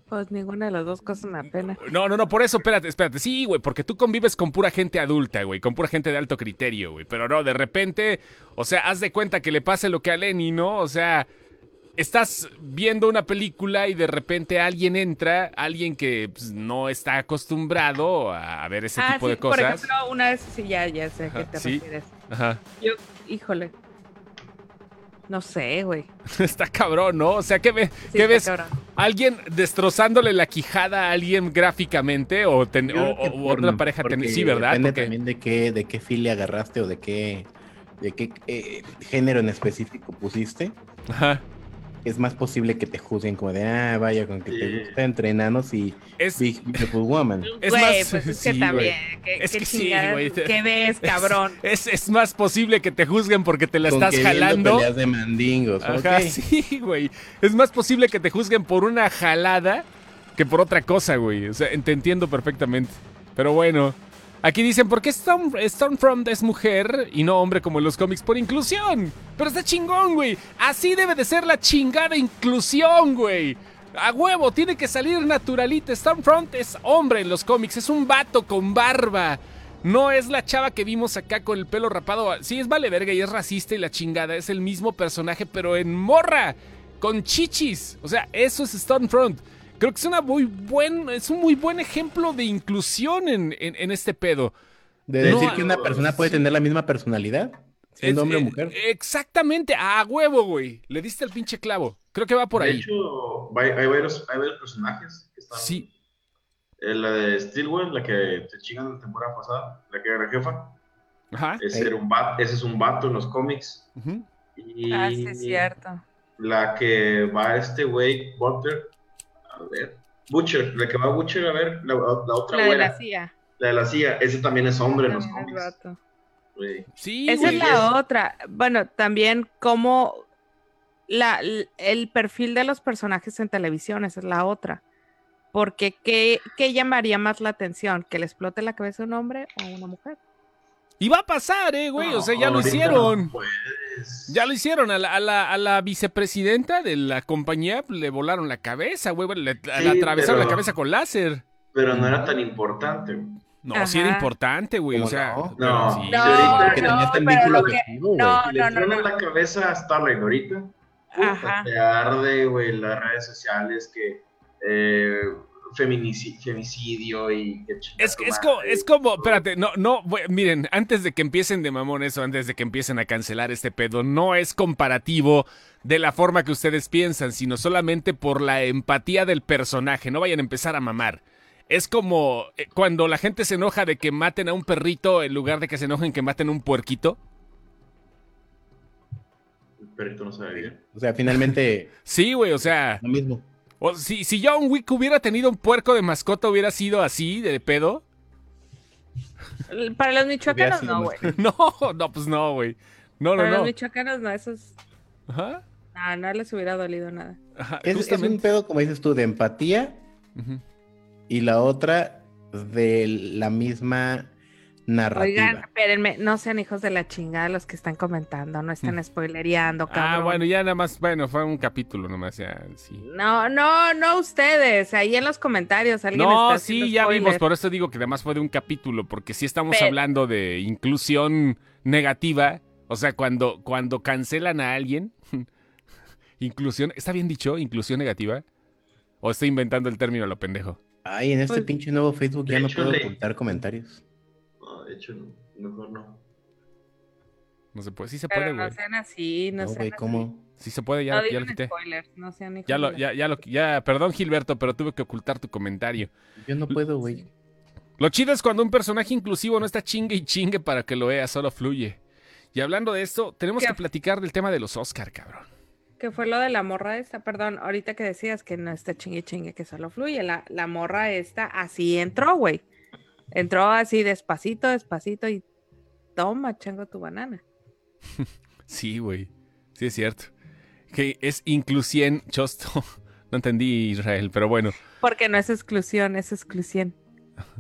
Pues ninguna de las dos cosas me apena. No, no, no, por eso, espérate, espérate. Sí, güey, porque tú convives con pura gente adulta, güey, con pura gente de alto criterio, güey. Pero no, de repente, o sea, haz de cuenta que le pase lo que a Lenny, ¿no? O sea, estás viendo una película y de repente alguien entra, alguien que pues, no está acostumbrado a ver ese ah, tipo sí, de por cosas. ejemplo, una vez sí, ya, ya sé a qué te sí. refieres. Ajá. Yo, híjole. No sé, güey. Está cabrón, ¿no? O sea, ¿qué, ve- Sí, qué ves? cabrón. ¿Alguien destrozándole la quijada a alguien gráficamente? ¿O, ten- porno, otra pareja? ten- Sí, ¿verdad? Depende Porque- también de qué, de qué filia agarraste o de qué, de qué eh, género en específico pusiste. Ajá. Es más posible que te juzguen como de, ah, vaya, con que te Sí. gusta entre enanos y Es, Big Beautiful Woman. Es Güey, más- pues es sí, que güey. también. ¿Qué, Es qué que sí, güey. ¿Qué ves, cabrón? Es, es más posible que te juzguen porque te la Con estás que jalando. peleas de mandingos. Ajá, ok. sí, güey. Es más posible que te juzguen por una jalada que por otra cosa, güey. O sea, te entiendo perfectamente. Pero bueno. Aquí dicen, ¿por qué Storm, es mujer y no hombre como en los cómics? Por inclusión. Pero está chingón, güey. Así debe de ser la chingada inclusión, güey. A huevo, tiene que salir naturalita. Stormfront es hombre en los cómics, es un vato con barba. No es la chava que vimos acá con el pelo rapado. Sí, es vale verga y es racista y la chingada. Es el mismo personaje, pero en morra. con chichis. O sea, eso es Stormfront. Creo que es, una muy buen, es un muy buen ejemplo de inclusión en, en- en este pedo. De No, decir que una persona puede tener la misma personalidad, siendo Es- hombre o eh, mujer. Exactamente, a huevo, güey. Le diste el pinche clavo. Creo que va por de ahí. hecho, hay, hay varios, hay varios personajes que están. Sí. Eh, la de Steelwell, la que te chingan la temporada pasada, la que era jefa. Ajá. Ese, era un vato, ese es un vato en los cómics. Ujú. Y Ah, sí, es cierto. la que va este güey, Butler, a ver, Butcher, la que va Butcher, a ver, la, la otra La de güera, la CIA. la de la CIA, ese también es hombre en los También cómics. Sí, Esa güey. es la otra. Bueno, también como la, el perfil de los personajes en televisión, esa es la otra. Porque ¿qué, qué llamaría más la atención? ¿Que le explote la cabeza a un hombre o a una mujer? Y va a pasar, eh, güey. o sea, ya No, lo hicieron. no puedes. Ya lo hicieron. A la, a la- a la vicepresidenta de la compañía le volaron la cabeza, güey. Le, le atravesaron la pero- cabeza con láser. Pero no era tan importante. güey. No, Ajá. sí era importante, güey. O ¿Cómo sea, no? No. sí, No, tenía hasta el pero lo que- no, le no, no, no. la cabeza a Starlight ahorita, puta, Ajá. te arde, güey, las redes sociales que eh, femicidio y Es, es, como, es como, espérate, no, no, miren, antes de que empiecen de mamón eso, antes de que empiecen a cancelar este pedo, no es comparativo de la forma que ustedes piensan, sino solamente por la empatía del personaje, no vayan a empezar a mamar. Es como eh, cuando la gente se enoja de que maten a un perrito en lugar de que se enojen que maten a un puerquito. El perrito no sabe bien. O sea, finalmente, Sí, güey, o sea, lo mismo. O si, si John Wick hubiera tenido un puerco de mascota, hubiera sido así, de pedo. Para los michoacanos no, güey. No, no, pues no, güey. No, no, Para los no. michoacanos no, esos... Ajá, No, no les hubiera dolido nada. ajá, Es, es un pedo, como dices tú, de empatía Ujú. y la otra de la misma narrativa. Oigan, espérenme, no sean hijos de la chingada los que están comentando, no están spoilereando, cabrón. Ah, bueno, ya nada más, bueno, fue un capítulo nomás, ya, sí. No, no, no ustedes, ahí en los comentarios alguien No, está sí, ya spoiler. vimos, por eso digo que además fue de un capítulo, porque sí estamos Pero- hablando de inclusión negativa, o sea, cuando, cuando cancelan a alguien, inclusión, ¿está bien dicho? ¿Inclusión negativa? ¿O estoy inventando el término a lo pendejo? Ay, en este Pues, pinche nuevo Facebook ya no hecho, puedo ocultar comentarios. No, de hecho, no, mejor no. No se puede, sí se Pero puede, no güey. sean así, no, No, sean así. ¿cómo? Sí se puede, ya, no ya lo quité. spoilers, no sean Ya lo, ya, ya lo, ya, perdón Gilberto, pero tuve que ocultar tu comentario. Yo no puedo, güey. Lo chido es cuando un personaje inclusivo no está chingue y chingue para que lo vea, solo fluye. Y hablando de esto, tenemos ¿Qué? que platicar del tema de los Oscar, cabrón. Que fue lo de la morra esta, perdón, ahorita que decías que no está chingue chingue, que solo fluye, la, la morra esta así entró, güey. Entró así despacito, despacito y toma, chango tu banana. Sí, güey. Sí, es cierto. Que es inclusión chosto. No entendí, Israel, pero bueno. Porque no es exclusión, es exclusión.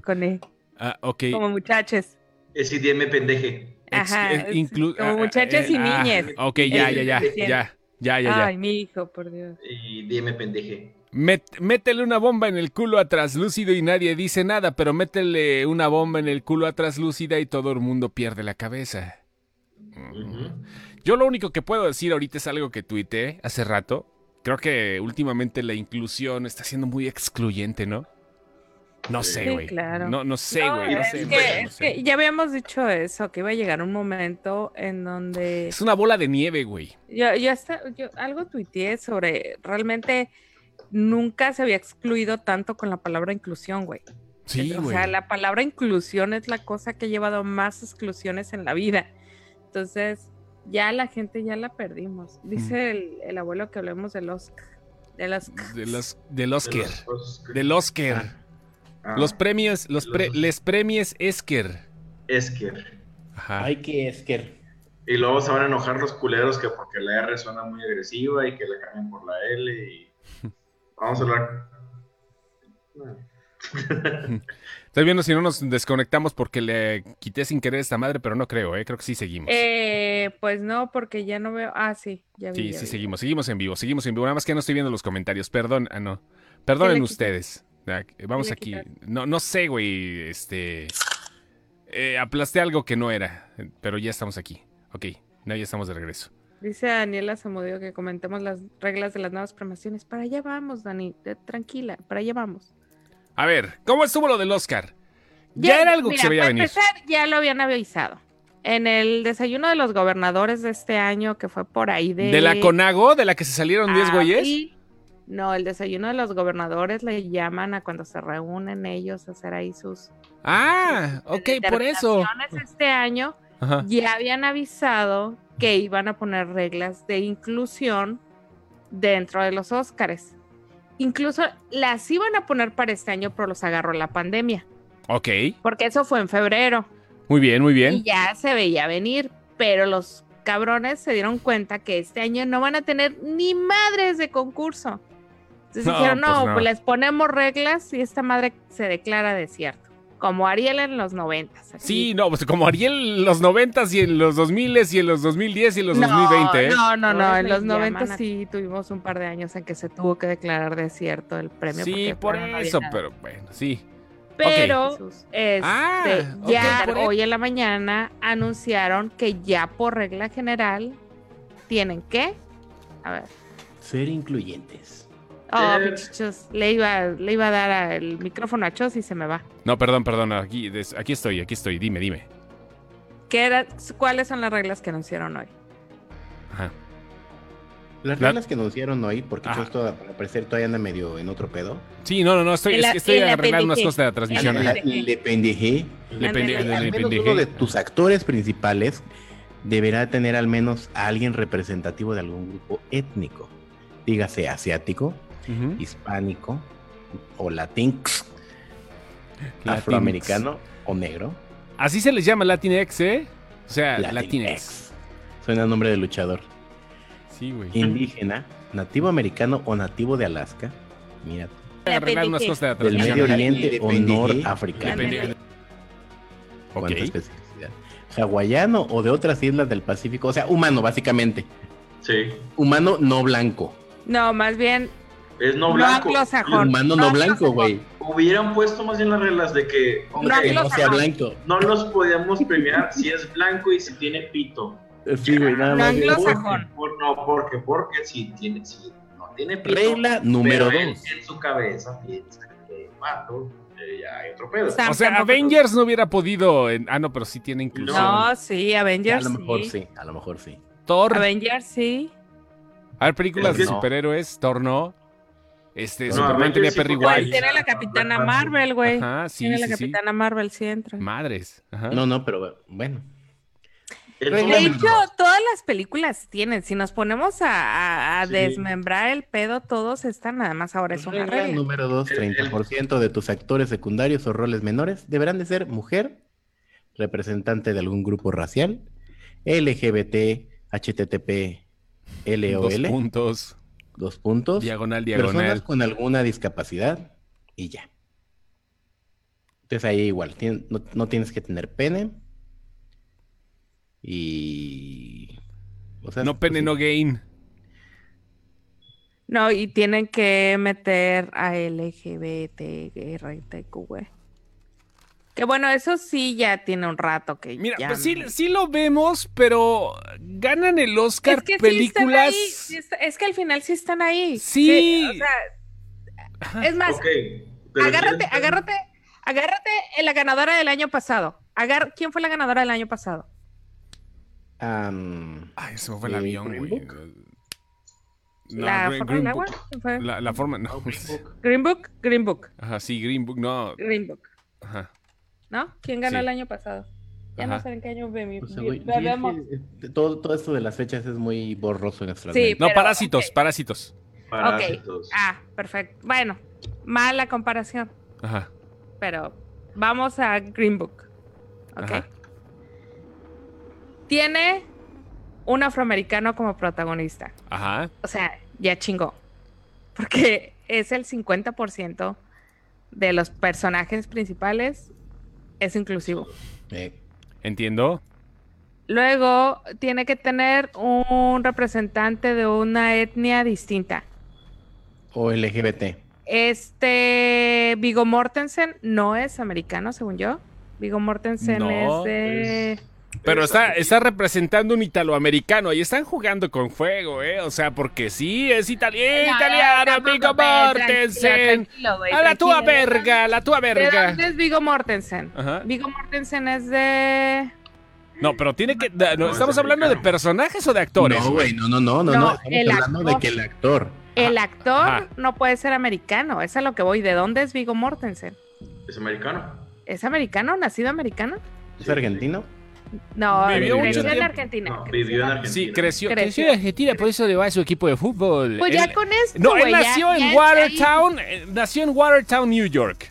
Con E, Ah, ok. como muchachos. Es IDM pendeje. Ajá, es como ah, muchachos eh, y ah, niñes. ok, ya, ya, ya, ya. Ya, ya, ya. Ay, mi hijo, por Dios. IDM pendeje. Met- métele una bomba en el culo a traslúcido y nadie dice nada, pero métele una bomba en el culo a traslúcida y todo el mundo pierde la cabeza. Yo lo único que puedo decir ahorita es algo que tuiteé hace rato. Creo que últimamente la inclusión está siendo muy excluyente, ¿no? No sé, güey. claro. No, no sé, güey. No es, sé, que, güey, no es sé. que ya habíamos dicho eso, que iba a llegar un momento en donde Es una bola de nieve, güey. yo, yo hasta yo algo tuiteé sobre realmente nunca se había excluido tanto con la palabra inclusión, güey. Sí, o güey. sea, la palabra inclusión es la cosa que ha llevado más exclusiones en la vida. Entonces, ya la gente ya la perdimos. Dice el, el abuelo que hablemos de los de los De los, del Oscar. De los Oscar. Del Oscar. Ah, Los premios, los pre- Los- les premies Esker. Esker. Ajá. Ay, qué esker. Y luego se van a enojar los culeros que porque la R suena muy agresiva y que la cambien por la L y... Vamos a hablar... Estoy viendo si no nos desconectamos porque le quité sin querer esta madre, pero no creo, ¿eh? Creo que sí seguimos. Eh, pues no, porque ya no veo. Ah, sí, ya vi. sí, ya sí vi. seguimos. Seguimos en vivo, seguimos en vivo. Nada más que no estoy viendo los comentarios. Perdón, ah, no. Perdonen ustedes. Vamos aquí. quitaron? No, no sé, güey. Este. eh, aplasté algo que no era, pero ya estamos aquí. Ok, no, ya estamos de regreso. Dice Daniela Zamudio que comentemos las reglas de las nuevas premiaciones. Para allá vamos, Dani. tranquila, para allá vamos. A ver, ¿cómo estuvo lo del Oscar? Ya, era algo que se veía para venir. empezar, ya lo habían avisado. En el desayuno de los gobernadores de este año, que fue por ahí de... ¿De la Conago, de la que se salieron 10 güeyes? No, el desayuno de los gobernadores le llaman a cuando se reúnen ellos a hacer ahí sus... Ah, ok, por eso. Este año Ajá. ya habían avisado que iban a poner reglas de inclusión dentro de los Óscares. Incluso las iban a poner para este año, pero los agarró la pandemia. Ok, Porque eso fue en febrero. muy bien, muy Y bien. ya se veía venir. Pero los cabrones se dieron cuenta que este año no van a tener ni madres de concurso. Entonces No, dijeron, pues no, no. pues les ponemos reglas y esta madre se declara desierto. Como Ariel en los noventas. Sí, no, pues como Ariel en los 90 y en los 2000 y en los 2010 y en los no, 2020, ¿eh? No, no, no. En los llaman 90 a- sí tuvimos un par de años en que se tuvo que declarar desierto el premio. Sí, por eso, pero bueno, sí. Pero este, Ah, ya hoy en la mañana anunciaron que ya por regla general tienen que. A ver. Ser incluyentes. Oh, Eh. pinche Chos, Le iba, le iba a dar el micrófono a Chos y se me va. No, perdón, perdón, aquí, aquí estoy, aquí estoy, dime, dime. ¿Qué era- ¿Cuáles son las reglas que anunciaron hoy? Ajá. Las La- reglas que anunciaron hoy, porque Ajá. esto al parecer todavía anda medio en otro pedo. Sí, no, no, no, estoy, la- estoy la arreglando unas pendejé. cosas de la transmisión. La pendejé. Le pendejé. Le pende- Ándale. Al menos pendejé. uno de tus actores principales deberá tener al menos a alguien representativo de algún grupo étnico. Dígase asiático, Hispánico o latinx, Latinx. afroamericano o negro. Así se les llama Latinx, ¿eh? O sea, Latinx. Latinx. Suena nombre de luchador. Sí, güey. Indígena, nativo americano o nativo de Alaska. Mira, La Arreglar unas cosas de la del. Medio. Oriente o norafricano. Ándale. Ok. Cuánta especificidad. Hawaiano o de otras islas del Pacífico. O sea, humano, básicamente. Sí. Humano no blanco. No, más bien Es no no, blanco. anglosajón. Humano no blanco, güey. Hubieran puesto más bien las reglas de que No Que no sea blanco. no los podíamos premiar si es blanco y si tiene pito. Sí, güey, nada No más. anglosajón. Por- no, porque, porque si tiene, si no tiene pito. Regla número pero dos. En su cabeza piensa que pato, eh, ya hay otro pedo. O sea, Avengers no hubiera podido. en- Ah, no, pero sí tiene inclusión. No, sí, A Avengers. lo mejor sí. sí, a lo mejor sí. Thor. Avengers sí. A ver, películas Es de que no. superhéroes, Thor no. Este, No, Superman tenía sí, Perry Pues White. tiene la Capitana Marvel, güey. Ajá, sí, tiene la sí, sí. Capitana Marvel, sí entra. Madres. Ajá. No, no, pero bueno. El Regla De hecho, todas las películas tienen. Si nos ponemos a, a- a Sí. desmembrar el pedo, todos están. Nada más ahora es una Regla regla. número dos, El- el- 30% de tus actores secundarios o roles menores deberán de ser mujer, representante de algún grupo racial, LGBT, HTTP, Dos LOL, puntos. Dos puntos, Diagonal, personas diagonal. con alguna discapacidad y ya. Entonces ahí igual, tien- no, no tienes que tener pene y... o sea, No pene, no gain. No, y tienen que meter a LGBT, RTQ, güey. Que bueno, eso sí ya tiene un rato que Mira, ya pues sí, sí lo vemos, pero ganan el Oscar Es que sí películas. están ahí, sí es que al final sí están ahí. Sí. o sea, es más, Ok, pero agárrate, ¿quién- agárrate, agárrate en la ganadora del año pasado. Agar- ¿Quién fue la ganadora del año pasado? Am, Ay, se me fue el ¿De avión, Green güey. Book? No, ¿La Green- forma Green del agua? Book. La, la forma, no. Green Book, Green Book, Ajá, sí, Green Book, no. Green Book. Ajá. ¿No? ¿Quién ganó Sí. el año pasado? Ya no sé en qué año o sea, vi- vemos. es todo, todo esto de las fechas es muy borroso en nuestras Sí. No, parásitos, parásitos. Parásitos. Ah, perfecto. Bueno, mala comparación, Ajá. pero vamos a Green Book. ¿Ok? Ajá. Tiene un afroamericano como protagonista. Ajá. O sea, ya chingó. Porque es el 50% de los personajes principales es inclusivo. Eh, Entiendo. Luego tiene que tener un representante de una etnia distinta. o LGBT. Este Vigo Mortensen no es americano, según yo. Vigo Mortensen No, es de. Pero está, está representando un italoamericano y están jugando con fuego, ¿eh? O sea, porque sí, es itali- eh, No, italiano, Vigo Mortensen. tranquilo, A la tua verga, la tua ¿De verga. dónde es Vigo Mortensen? Ajá. Vigo Mortensen es de... No, pero tiene que. no, No, ¿Estamos es hablando de personajes o de actores? No, güey, no, no, no, no, No. Estamos el hablando de actor. que el actor. El actor Ajá. no puede ser americano, es a lo que voy. ¿De dónde es Vigo Mortensen? Es americano. ¿Es americano? ¿Nacido americano? ¿Es argentino? No, Vivió creció mucho en tiempo. Argentina. No, creció vivió en en- Argentina. Sí, creció, Creció. creció en Argentina, por eso le va a su equipo de fútbol. Pues Él- ya con esto, No, él ya- nació ya en Watertown, eh, nació en Watertown, New York.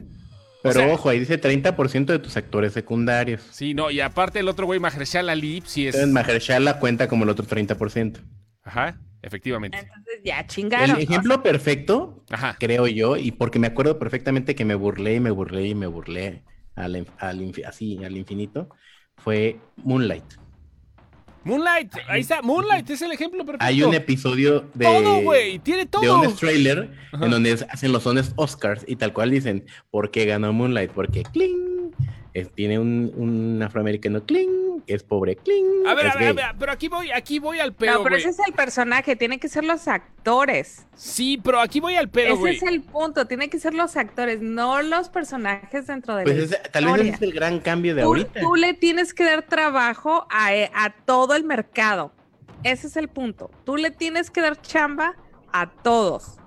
Pero sea- ojo, ahí dice 30% de tus actores secundarios. Sí, no, y aparte el otro güey, Mahershala Ali, sí es... Entonces Mahershala cuenta como el otro 30%. Ajá, efectivamente. Entonces ya chingaron. El ejemplo perfecto, Ajá. creo yo, y porque me acuerdo perfectamente que me burlé y me burlé y me burlé al, al así, al infinito, fue Moonlight. Moonlight, ahí está, Moonlight es el ejemplo perfecto. Hay un episodio de... Todo, güey, tiene de todo. Honest Trailer Ajá. en donde hacen los Honest Oscars y tal cual dicen, ¿por qué ganó Moonlight? Porque Kling es- tiene un, un afroamericano Kling, que es pobre Kling. A ver, es a ver, a ver, pero aquí voy, aquí voy al pedo, No, pero ese es el personaje, tienen que ser los actores. Sí, pero aquí voy al pedo, ese es el punto, tienen que ser los actores, no los personajes dentro de Pues la ese- tal vez ese es el gran cambio de Tú, ahorita. tú le tienes que dar trabajo a, a todo el mercado. Ese es el punto. Tú le tienes que dar chamba a todos.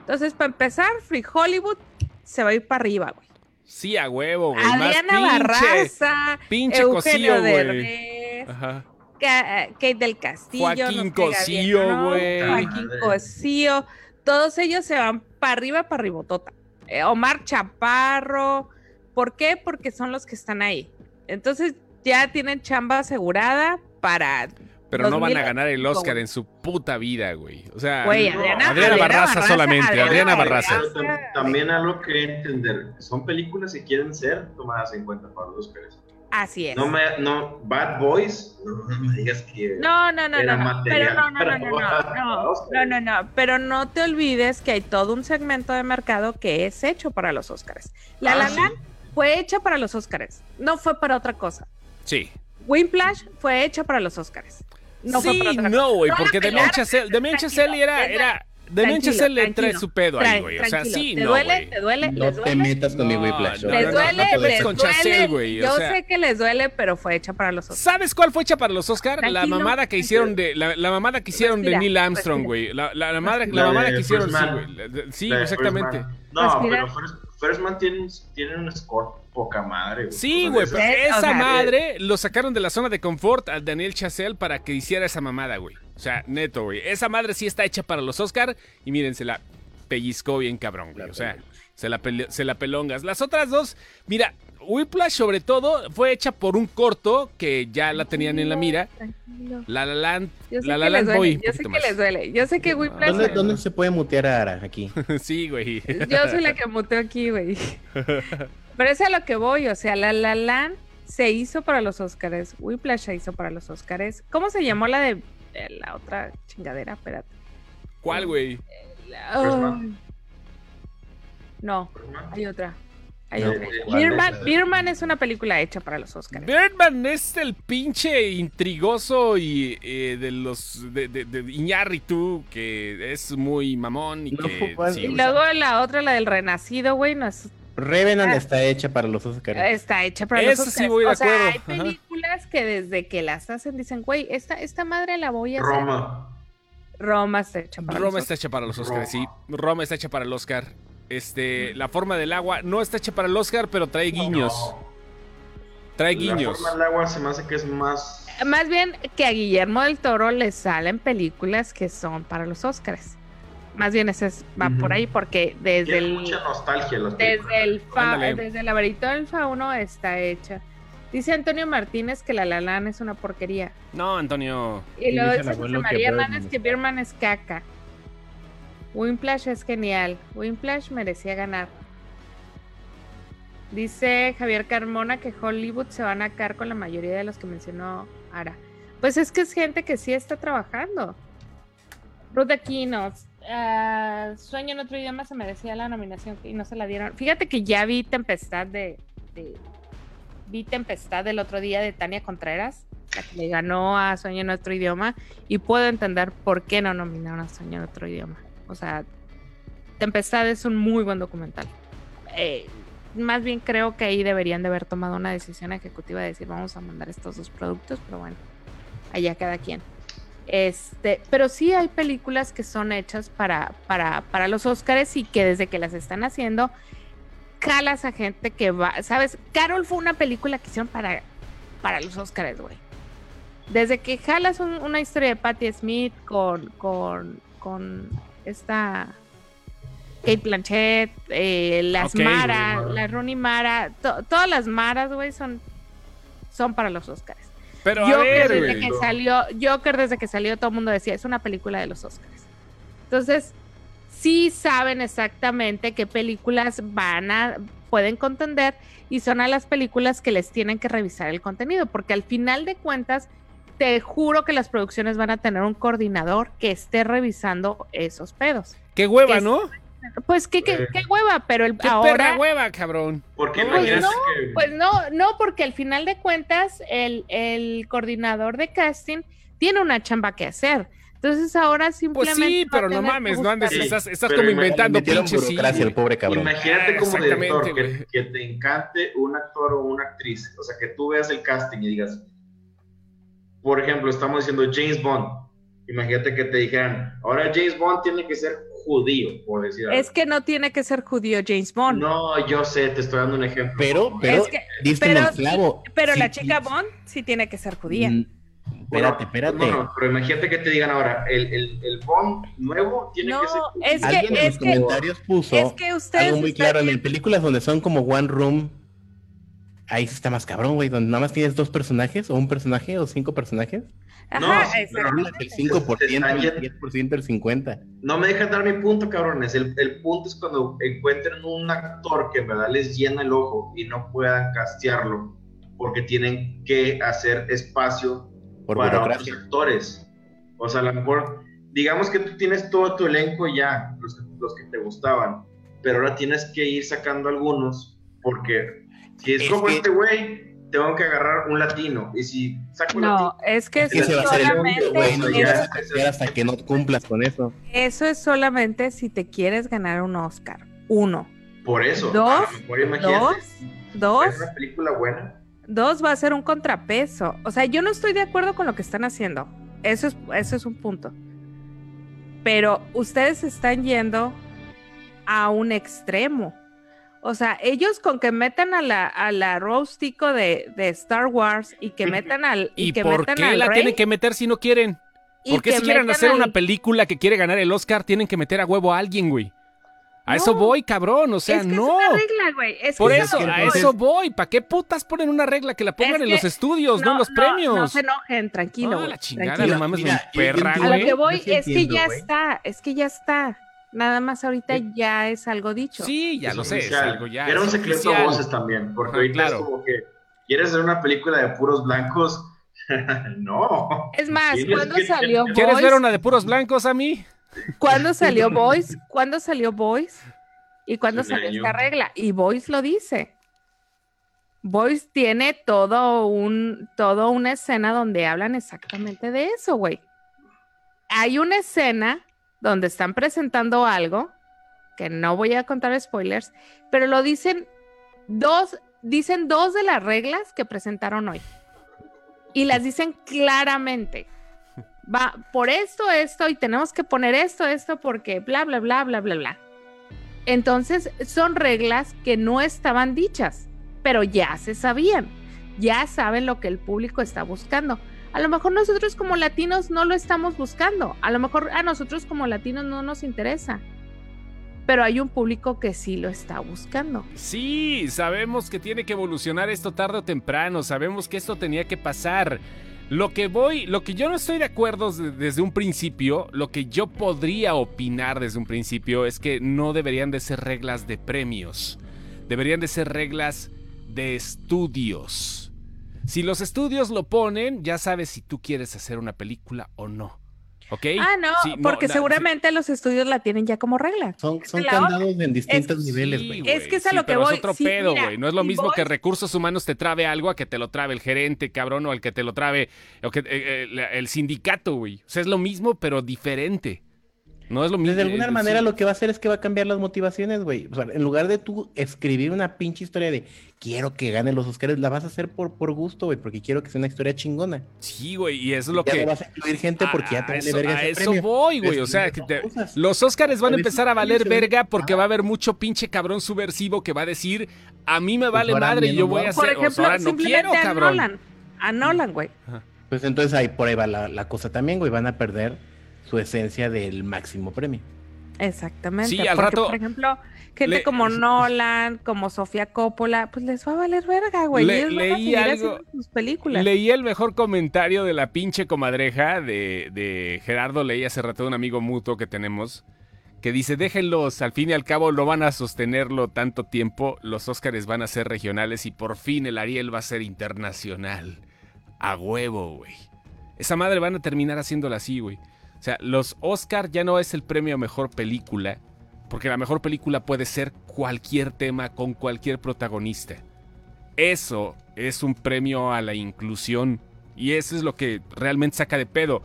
Entonces, para empezar, Free Hollywood se va a ir para arriba, güey. Sí, a huevo, güey. Más Adriana pinche. Barraza, pinche Eugenio cosío, güey. Derbez, Ajá. Eh, Kate del Castillo, Joaquín Cosío, güey. Joaquín Madre. Cosío, todos ellos se van para arriba, para arribotota. Eh, Omar Chaparro, ¿por qué? Porque son los que están ahí. Entonces ya tienen chamba asegurada para... Pero no van a 2000, ganar el Oscar en su puta vida, güey. O sea, Güey, Adriana, Adriana Barraza solamente, Adriana Barraza. Tam- también algo que entender, son películas que quieren ser tomadas en cuenta para los Oscars. Así es. No me, no, Bad Boys, no, no me digas que... No, no, no, Era no, no. material Pero no, no, no, no, no, no, no, no, no. Pero no te olvides que hay todo un segmento de mercado que es hecho para los Oscars. La Ah, La sí. Land fue hecha para los Oscars, no fue para otra cosa. sí. Whiplash fue hecha para los Oscars. No fue sí, para otra no, güey, porque pelaron, Chazelle, tranquilo, Chazelle era, era, tranquilo, Chazelle le trae su pedo ahí, güey. O sea, sí, ¿Te no, duele? güey. ¿Te duele? No ¿Les te duele? metas con mi Whiplash. no, Les no, duele, no te metas les con duele. Chazelle, güey, o Yo sea. sé que les duele, pero fue hecha para los Oscars. ¿Sabes cuál fue hecha para los Oscar? La mamada que hicieron de la, la mamada que hicieron de Neil Armstrong, güey. La, la, mamada que hicieron, sí, güey. Sí, exactamente. No, pero First, Man tiene un score poca madre, güey. Sí, güey, esa- pero. O esa madre lo sacaron de la zona de confort a Daniel Chazelle para que hiciera esa mamada, güey. O sea, neto, güey. Esa madre sí está hecha para los Oscar y miren, se la pellizcó bien cabrón, güey. O sea, se la, se la pelongas. Las otras dos, mira, Whiplash sobre todo fue hecha por un corto que ya la tenían en la mira. Tranquilo. La La Land, La que La Land Boy, yo sé que les duele. Yo sé que Whiplash. ¿Dónde, dónde se puede mutear a Ara aquí? Sí, güey. Yo soy la que muteo aquí, güey. Pero es a lo que voy, o sea, La La Land se hizo para los Oscars, Whiplash se hizo para los Oscars. ¿Cómo se llamó la de eh, la otra chingadera? Espérate. ¿Cuál, güey? La- oh. Man. No, Man. hay otra. Hay No, otra. eh, Birdman. Birdman es una película hecha para los Oscars. Birdman es el pinche intrigoso y eh, de los de, de, de Iñárritu, que es muy mamón y No que sí, Y luego la otra, la del Renacido, güey, no es, Revenant Ah. está hecha para los Oscars. está hecha para los Eso sí Oscars. voy de o sea, hay ajá. películas que desde que las hacen dicen, güey, esta, esta madre la voy a hacer. Roma. Roma está hecha para Roma los está hecha para los Oscars, sí. Roma. Roma está hecha para el Oscar. Este, la forma del agua no está hecha para el Oscar, pero trae guiños. No. Trae La guiños. forma del agua se me hace que es más... Más bien que a Guillermo del Toro le salen películas que son para los Oscars. Más bien ese es, va por ahí porque desde Tiene el mucha nostalgia películas. desde el fa- desde el laberinto del fauno está hecha. Dice Antonio Martínez que la La Land es una porquería. No, Antonio. Y luego dice José María Hernández es que caca. Birdman es caca. Winplash es genial. Winplash merecía ganar. Dice Javier Carmona que Hollywood se van a caer con la mayoría de los que mencionó Ara. Pues es que es gente que sí está trabajando. Ruth Aquino, ah, Sueño en otro idioma se merecía la nominación y no se la dieron. Fíjate que ya vi Tempestad de, de, vi Tempestad el otro día de Tania Contreras, la que le ganó a Sueño en otro idioma, y puedo entender por qué no nominaron a Sueño en otro idioma. O sea, Tempestad es un muy buen documental. Eh, más bien creo que ahí deberían de haber tomado una decisión ejecutiva de decir vamos a mandar estos dos productos, pero bueno, allá cada quien. Este, pero sí hay películas que son hechas para, para, para los Oscars y que desde que las están haciendo, calas a gente que va, ¿sabes? Carol fue una película que hicieron para, para los Oscars, güey. Desde que jalas una historia de Patti Smith con, con, con esta Kate Blanchett, eh, las Mara, la Rooney Mara, todas las Maras, güey, son, son para los Oscars. Pero Joker, desde que salió, Joker desde que salió todo el mundo decía, es una película de los Oscars. Entonces, sí saben exactamente qué películas van a pueden contender y son a las películas que les tienen que revisar el contenido, porque al final de cuentas te juro que las producciones van a tener un coordinador que esté revisando esos pedos. Qué hueva, ¿no? Pues qué, qué, qué, hueva, pero el, ahora. hueva, cabrón. ¿Por qué pues no, pues no, no, porque al final de cuentas el, el coordinador de casting tiene una chamba que hacer. Entonces ahora simplemente. Pues sí, pero no mames, no andes, estás, estás como inventando pinches. Sí, el pobre cabrón. Imagínate como director que, que, te encante un actor o una actriz. O sea, que tú veas el casting y digas. Por ejemplo, estamos diciendo James Bond. Imagínate que te dijeran, ahora James Bond tiene que ser judío, por decir Es que no tiene que ser judío James Bond. No, yo sé, te estoy dando un ejemplo. Pero, pero, pero, pero la chica Bond sí tiene que ser judía. Mm, espérate, espérate. No, pero imagínate que te digan ahora, el, el, el Bond nuevo tiene que ser. Es que, Alguien en los comentarios puso es que algo muy claro. En películas donde son como One Room, ahí está más cabrón, güey, donde nada más tienes dos personajes, o un personaje, o cinco personajes. Ajá, no, el 5%, el 10%, el 50%. No me dejan dar mi punto, cabrones. El, el, punto es cuando encuentren un actor que en verdad les llena el ojo y no puedan castearlo porque tienen que hacer espacio Por para otros actores. O sea, a lo mejor, digamos que tú tienes todo tu elenco ya, los, los que te gustaban, pero ahora tienes que ir sacando algunos porque si es, como este güey, tengo que agarrar un latino. Y si saco no, es que eso es solamente. Bueno, ya hasta que no cumplas con eso. Eso es solamente si te quieres ganar un Oscar. Uno. Por eso. Dos. dos. Dos. ¿Es una película buena? Dos va a ser un contrapeso. O sea, yo no estoy de acuerdo con lo que están haciendo. Eso es, eso es un punto. Pero ustedes están yendo a un extremo. O sea, ellos con que metan a la, a la Rose Tico de, de, Star Wars y que metan al. ¿Y, que por metan qué al la rey, tienen que meter si no quieren? ¿Por qué si quieren hacer al... una película que quiere ganar el Oscar tienen que meter a huevo a alguien, güey? A no, eso voy, cabrón, o sea, es que no. Es una regla, güey. Es Por que eso, a eso voy. ¿Para qué putas ponen una regla? Que la pongan es en los estudios, no, en los premios. No se enojen, tranquilo. Ah, la chingada, tranquilo. no mames, mi perra, A lo que voy es que ya está, es que ya está. Nada más ahorita ya es algo dicho. Sí, ya es lo sé, es algo ya. Era un secreto oficial. a voces también, porque Ah, ahorita claro. es como que quieres hacer una película de puros blancos. no. Es más, ¿cuándo que- salió ¿Quieres Boys? ver una de puros blancos a mí? ¿Cuándo salió Boys? ¿Cuándo salió Boys? ¿Y cuándo salió esta regla? Y Boys lo dice. Boys tiene todo un, todo una escena donde hablan exactamente de eso, güey. Hay una escena donde están presentando algo, que no voy a contar spoilers, pero lo dicen dos, dicen dos de las reglas que presentaron hoy. Y las dicen claramente. Va por esto, esto, y tenemos que poner esto, esto, porque bla, bla, bla, bla, bla, bla. Entonces, son reglas que no estaban dichas, pero ya se sabían. Ya saben lo que el público está buscando. A lo mejor nosotros como latinos no lo estamos buscando. A lo mejor a nosotros como latinos no nos interesa. Pero hay un público que sí lo está buscando. Sí, sabemos que tiene que evolucionar esto tarde o temprano, sabemos que esto tenía que pasar. Lo que voy, lo que yo no estoy de acuerdo de- desde un principio, lo que yo podría opinar desde un principio es que no deberían de ser reglas de premios. Deberían de ser reglas de estudios. Si los estudios lo ponen, ya sabes si tú quieres hacer una película o no. ¿Ok? Ah, no, Sí, porque seguramente los estudios la tienen ya como regla. Son, candados en distintos es- niveles, Sí, güey. Es que es a sí, lo que pero voy. Es otro Sí, pedo, güey. No es lo mismo voy- que recursos humanos te trabe algo a que te lo trabe el gerente, cabrón, o al que te lo trabe o que, eh, eh, el sindicato, güey. O sea, es lo mismo, pero diferente. No es lo mismo. De alguna eh, manera sí. lo que va a hacer es que va a cambiar las motivaciones, güey. O sea, en lugar de tú escribir una pinche historia de quiero que gane los Oscars, la vas a hacer por, por gusto, güey, porque quiero que sea una historia chingona. Sí, güey, y eso es lo ya que. no vas a incluir gente porque ya a te vale verga a ese eso premio. voy, güey. O sea, que te- los Oscars van a empezar a valer verga porque Ah. va a haber mucho pinche cabrón subversivo que va a decir, a mí me vale ahora madre y yo voy a hacer. Por ejemplo, o sea, ahora no quiero, a cabrón. Nolan. A Nolan, güey. Pues entonces ahí por ahí va la, la cosa también, güey. Van a perder su esencia del máximo premio. Exactamente. Sí, al porque, rato- Por ejemplo, gente Le- como Nolan, como Sofía Coppola, pues les va a valer verga, güey. Le- Ellos van a leí algo- sus películas. Leí el mejor comentario de la pinche comadreja de, de Gerardo. Leí hace rato de un amigo mutuo que tenemos. Que dice, déjenlos, al fin y al cabo no van a sostenerlo tanto tiempo. Los Óscares van a ser regionales y por fin el Ariel va a ser internacional. A huevo, güey. Esa madre van a terminar haciéndola así, güey. O sea, los Oscar ya no es el premio a mejor película. Porque la mejor película puede ser cualquier tema con cualquier protagonista. Eso es un premio a la inclusión. Y eso es lo que realmente saca de pedo.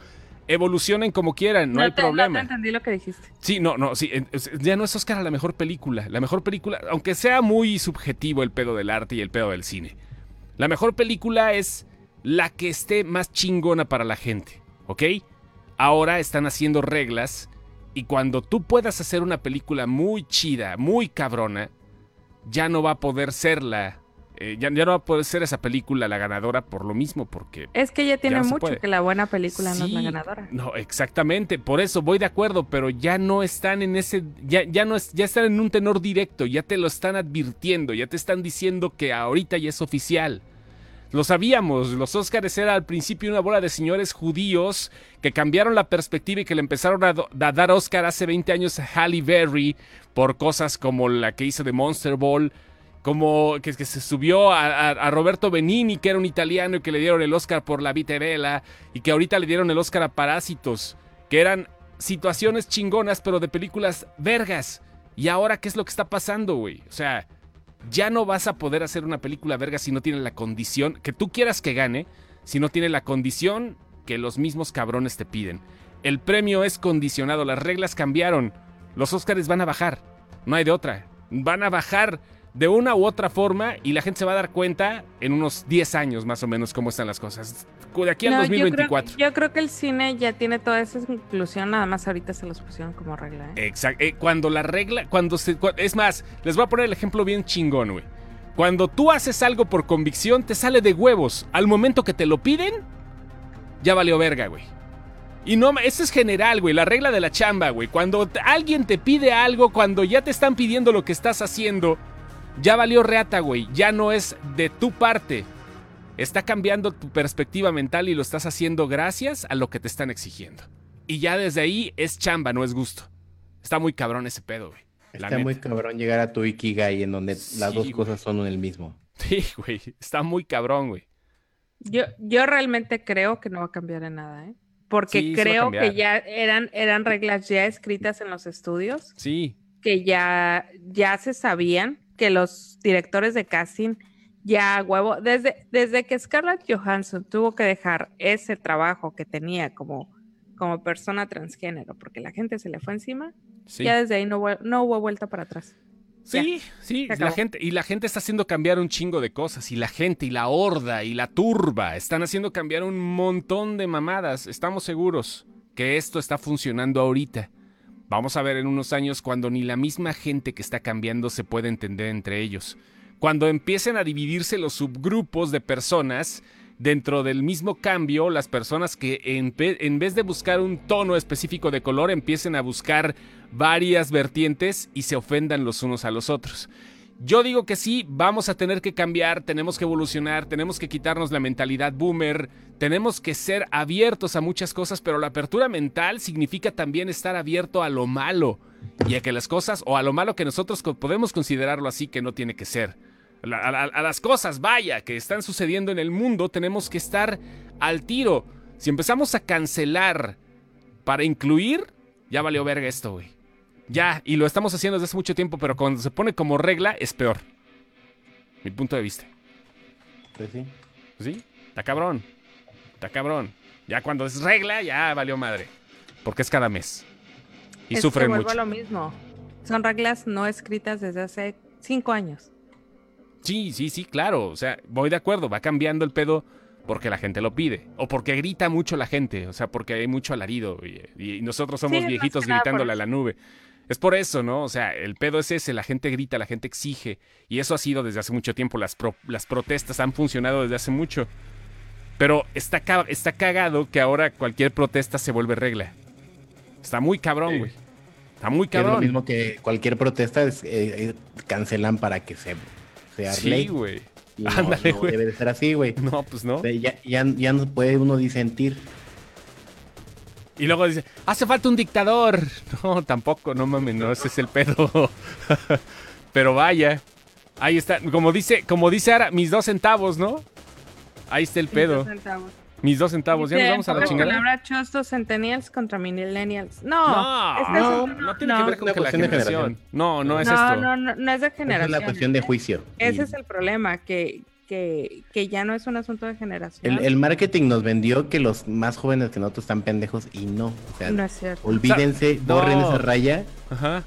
Evolucionen como quieran, no, hay te- problema. te entendí lo que dijiste. Sí, no, no, sí. Ya no es Oscar a la mejor película. La mejor película, aunque sea muy subjetivo el pedo del arte y el pedo del cine. La mejor película es la que esté más chingona para la gente, ¿ok? Ahora están haciendo reglas y cuando tú puedas hacer una película muy chida, muy cabrona, ya no va a poder ser la... eh, ya, ya no va a poder ser esa película la ganadora por lo mismo, porque Es que ya tiene no mucho que la buena película no es la ganadora. No, exactamente, por eso voy de acuerdo, pero ya no están en ese, ya, ya no es, ya están en un tenor directo, ya te lo están advirtiendo, ya te están diciendo que ahorita ya es oficial. Lo sabíamos, los Óscares era al principio una bola de señores judíos que cambiaron la perspectiva y que le empezaron a, dar Óscar hace 20 años a Halle Berry por cosas como la que hizo de Monster Ball, como que, se subió a, Roberto Benini, que era un italiano y que le dieron el Oscar por La Vita Bella, y que ahorita le dieron el Oscar a Parásitos, que eran situaciones chingonas, pero de películas vergas. Y ahora, ¿qué es lo que está pasando, güey? O sea, ya no vas a poder hacer una película verga si no tiene la condición que tú quieras que gane, si no tiene la condición que los mismos cabrones te piden. El premio es condicionado, las reglas cambiaron. Los Óscares van a bajar, no hay de otra. Van a bajar de una u otra forma y la gente se va a dar cuenta en unos 10 años más o menos cómo están las cosas. De aquí al No, yo creo- 2024. Yo creo, que el cine ya tiene toda esa inclusión, nada más ahorita se los pusieron como regla. ¿eh? Exacto. cuando la regla, cuando se, es más, les voy a poner el ejemplo bien chingón, güey. Cuando tú haces algo por convicción, te sale de huevos. Al momento que te lo piden, ya valió verga, güey. Y no, eso es general, güey, la regla de la chamba, güey. Cuando alguien te pide algo, cuando ya te están pidiendo lo que estás haciendo, ya valió reata, güey. Ya no es de tu parte. Está cambiando tu perspectiva mental y lo estás haciendo gracias a lo que te están exigiendo. Y ya desde ahí es chamba, no es gusto. Está muy cabrón ese pedo, güey. Está muy cabrón llegar a tu Ikigai en donde Sí, las dos güey. cosas son el mismo. Sí, güey. Está muy cabrón, güey. Yo, yo realmente creo que no va a cambiar en nada, ¿eh? Porque Sí, creo que ya eran, eran reglas ya escritas en los estudios, Sí. que ya, ya se sabían, que los directores de casting ya huevo, desde, desde que Scarlett Johansson tuvo que dejar ese trabajo que tenía como, como persona transgénero, porque la gente se le fue encima, Sí. ya desde ahí no, hubo- no hubo vuelta para atrás. Sí, sí, la gente, y la gente está haciendo cambiar un chingo de cosas, y la gente, y la horda, y la turba, están haciendo cambiar un montón de mamadas. Estamos seguros que esto está funcionando ahorita. Vamos a ver en unos años cuando ni la misma gente que está cambiando se puede entender entre ellos. Cuando empiecen a dividirse los subgrupos de personas dentro del mismo cambio, las personas que en, en vez de buscar un tono específico de color empiecen a buscar varias vertientes y se ofendan los unos a los otros. Yo digo que sí, vamos a tener que cambiar, tenemos que evolucionar, tenemos que quitarnos la mentalidad boomer, tenemos que ser abiertos a muchas cosas, pero la apertura mental significa también estar abierto a lo malo y a que las cosas, o a lo malo que nosotros podemos considerarlo así, que no tiene que ser. A las cosas, vaya, que están sucediendo en el mundo, tenemos que estar al tiro. Si empezamos a cancelar para incluir, ya valió verga esto, güey. Ya, y lo estamos haciendo desde hace mucho tiempo, pero cuando se pone como regla es peor. Mi punto de vista. Pues sí. ¿Sí? Está cabrón. Está cabrón. Ya cuando es regla, ya valió madre. Porque es cada mes. Y Es sufren que mucho. lo mismo. Son reglas no escritas desde hace cinco años. Sí, sí, sí, claro. O sea, voy de acuerdo. Va cambiando el pedo porque la gente lo pide. O porque grita mucho la gente. O sea, porque hay mucho alarido. Y, y nosotros somos Sí, viejitos gritándole a la nube. Es por eso, ¿no? O sea, el pedo es ese. La gente grita, la gente exige. Y eso ha sido desde hace mucho tiempo. Las, pro- las protestas han funcionado desde hace mucho. Pero está, está cagado que ahora cualquier protesta se vuelve regla. Está muy cabrón, Sí. güey. Está muy Que es lo cabrón. mismo que cualquier protesta es, eh, eh, cancelan para que se, sea Sí, ley. güey. No, Ándale, no güey. debe de ser así, güey. No, pues no. Ya, ya, ya no puede uno disentir. Y luego dice, hace falta un dictador. No, tampoco, no mames, no, ese es el pedo. Pero vaya, ahí está, como dice, como dice Ara, mis dos centavos, ¿no? Ahí está el pedo, mis dos centavos, ya nos vamos a la chingada. palabra chostos centennials contra millennials. No, No, este es no, otro- No tiene que ver con una que la cuestión de generación. generación. No, no es no, esto. no, no, no es de generación. es la cuestión de juicio. Ese Y es el problema, que, que, que ya no es un asunto de generación. el, el marketing nos vendió que los más jóvenes que nosotros están pendejos y no. O sea, No es cierto. olvídense, borren esa raya Ajá.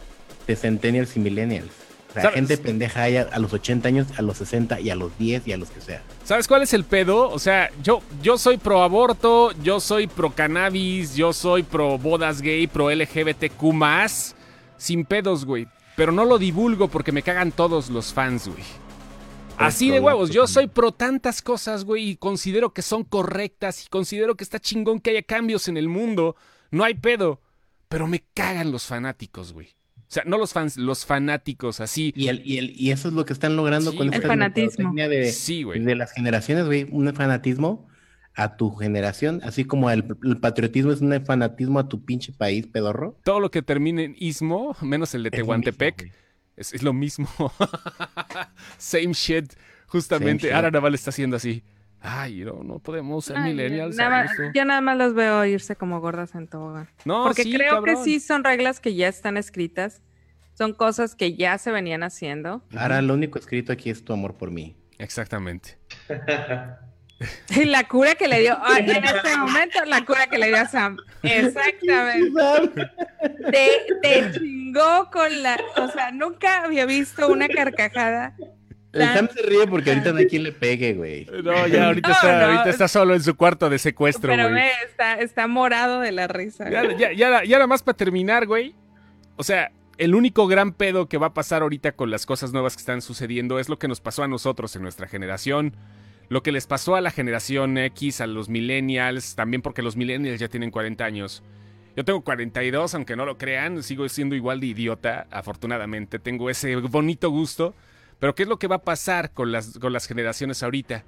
de centennials y millennials. O sea, gente pendeja hay a, a los 80 años, a los 60 y a los 10 y a los que sea. ¿Sabes cuál es el pedo? O sea, yo, yo soy pro aborto, yo soy pro cannabis, yo soy pro bodas gay, pro LGBTQ sin pedos, güey. Pero no lo divulgo porque me cagan todos los fans, güey. Así de huevos, yo soy pro tantas cosas, güey, y considero que son correctas y considero que está chingón que haya cambios en el mundo. No hay pedo. Pero me cagan los fanáticos, güey. O sea, no los fans, los fanáticos, así. Y, el, y, el, y eso es lo que están logrando Sí, con güey. esta El fanatismo. de, Sí, güey. de las generaciones, güey. Un fanatismo a tu generación, así como el, el patriotismo es un fanatismo a tu pinche país, pedorro. Todo lo que termine en ismo, menos el de Es Tehuantepec. mismo. Es, es lo mismo. Same shit. Justamente, Same shit. Ara Naval está haciendo así. Ay, no, no podemos ser Ay, millennials. nada a más- gusto". yo nada más los veo irse como gordas en tobogán. No, Porque sí, creo que sí son reglas que ya están escritas. Son cosas que ya se venían haciendo. Ahora lo único escrito aquí es tu amor por mí. Exactamente. Y la cura que le dio, ay, en este momento, la cura que le dio a Sam. Exactamente. Te, te chingó con la. O sea, nunca había visto una carcajada. El Sam se ríe porque ahorita no hay quien le pegue, güey. No, ya ahorita, No, está, no. ahorita está solo en su cuarto de secuestro, Pero güey. ve, está, está morado de la risa. Ya, ya, ya, ya nada más para terminar, güey. O sea, el único gran pedo que va a pasar ahorita con las cosas nuevas que están sucediendo es lo que nos pasó a nosotros en nuestra generación. Lo que les pasó a la generación X, a los millennials, también porque los millennials ya tienen 40 años. Yo tengo 42, aunque no lo crean, sigo siendo igual de idiota, afortunadamente. Tengo ese bonito gusto. Pero ¿qué es lo que va a pasar con las, con las generaciones ahorita?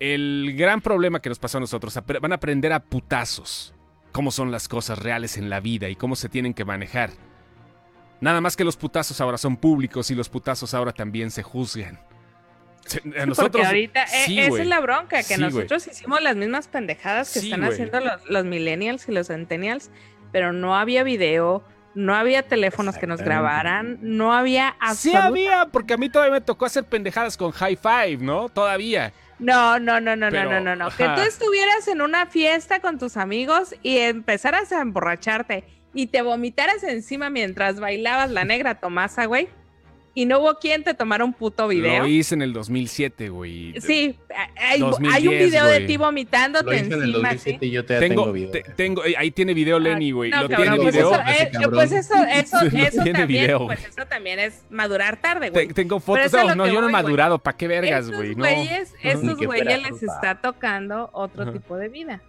El gran problema que nos pasó a nosotros, van a aprender a putazos cómo son las cosas reales en la vida y cómo se tienen que manejar. Nada más que los putazos ahora son públicos y los putazos ahora también se juzgan. Se- A nosotros, Porque ahorita eh, sí, esa es la bronca, que Sí, nosotros hicimos las mismas pendejadas que Sí, están haciendo los, los millennials y los centennials, pero no había video, no había teléfonos que nos grabaran, no había Sí absoluta- había, porque a mí todavía me tocó hacer pendejadas con High Five, ¿no? Todavía. No, no, no, no, Pero, no, no, no, no. Que tú estuvieras en una fiesta con tus amigos y empezaras a emborracharte y te vomitaras encima mientras bailabas la negra Tomasa, güey. Y no hubo quien te tomara un puto video. Lo hice en el 2007, güey. Sí, hay, hay 2010, un video de ti vomitándote Lo hice en el encima, 2007 sí. y yo todavía Tengo, tengo video. te- tengo, ahí tiene video Lenny, güey. No, ¿Lo cabrón, tiene pues video? eso, eh, pues eso, eso, eso tiene también, video, pues eso también es madurar tarde, Te- güey. tengo Pero fotos. No, no, yo no he madurado. ¿Para qué vergas, Estos güey? No. güeyes, estos fuera güeyes les está tocando otro Ajá. tipo de vida.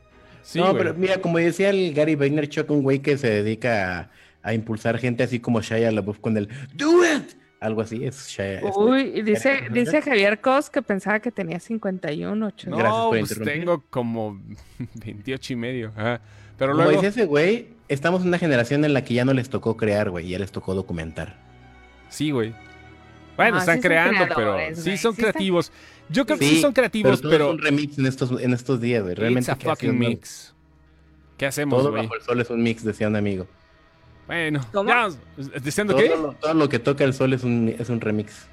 Sí, no, güey. pero mira, como decía el Gary Vaynerchuk, un güey que se dedica a, a impulsar gente así como Shia LaBeouf con el Do it, algo así es Uy, dice, dice Javier Cos que pensaba que tenía 51, ocho. No, Gracias por pues tengo como 28 y medio. Ajá. Pero Como luego. dice ese güey, estamos en una generación en la que ya no les tocó crear, güey, ya les tocó documentar. Sí, güey. Bueno, Ah, están sí creando, pero sí son sí están- creativos. Yo creo que sí Sí, son creativos, pero, pero. todos son remix en estos, en estos días, güey. It's Realmente a creación fucking mix. ¿Qué hacemos, Todo güey? bajo el sol es un mix, decía un amigo. Bueno, ¿Cómo? ya, ¿diciendo Todo qué? lo, todo lo que toca el sol es un, es un remix.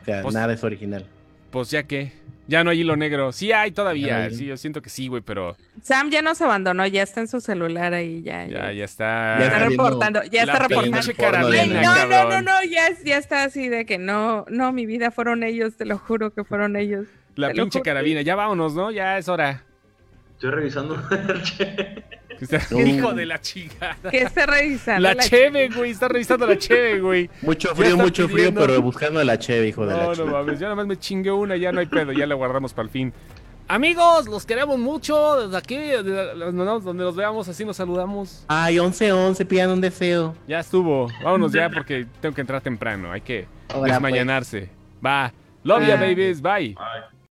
O sea, Pues- nada es original. Pues ya que. Ya no hay hilo negro. Sí hay todavía. no hay. Sí, yo siento que sí, güey, pero Sam ya nos abandonó, ya está en su celular ahí, ya. ya, Ya, ya está. Ya está reportando, ya está reportando. no, no, no, no, ya, ya está así de que no, no, mi vida fueron ellos, te lo juro que fueron ellos. La pinche carabina. Ya vámonos, ¿no? Ya es hora. Estoy revisando. No. Hijo de la chingada. ¿Qué está revisando? La cheve, güey. Está revisando la cheve, güey. Mucho frío, mucho pidiendo. frío, pero buscando la cheve, hijo de la No, no mames. Ya nada más me chingué una, ya no hay pedo. Ya la guardamos para el fin. Amigos, los queremos mucho. Desde aquí, desde- nos- donde los veamos, así nos saludamos. Ay, 11-11, pidan un deseo. Ya estuvo. Vámonos ya porque tengo que entrar temprano. Hay que Ahora, desmañanarse. Va. Love ya, Ah. babies. Bye. Ay.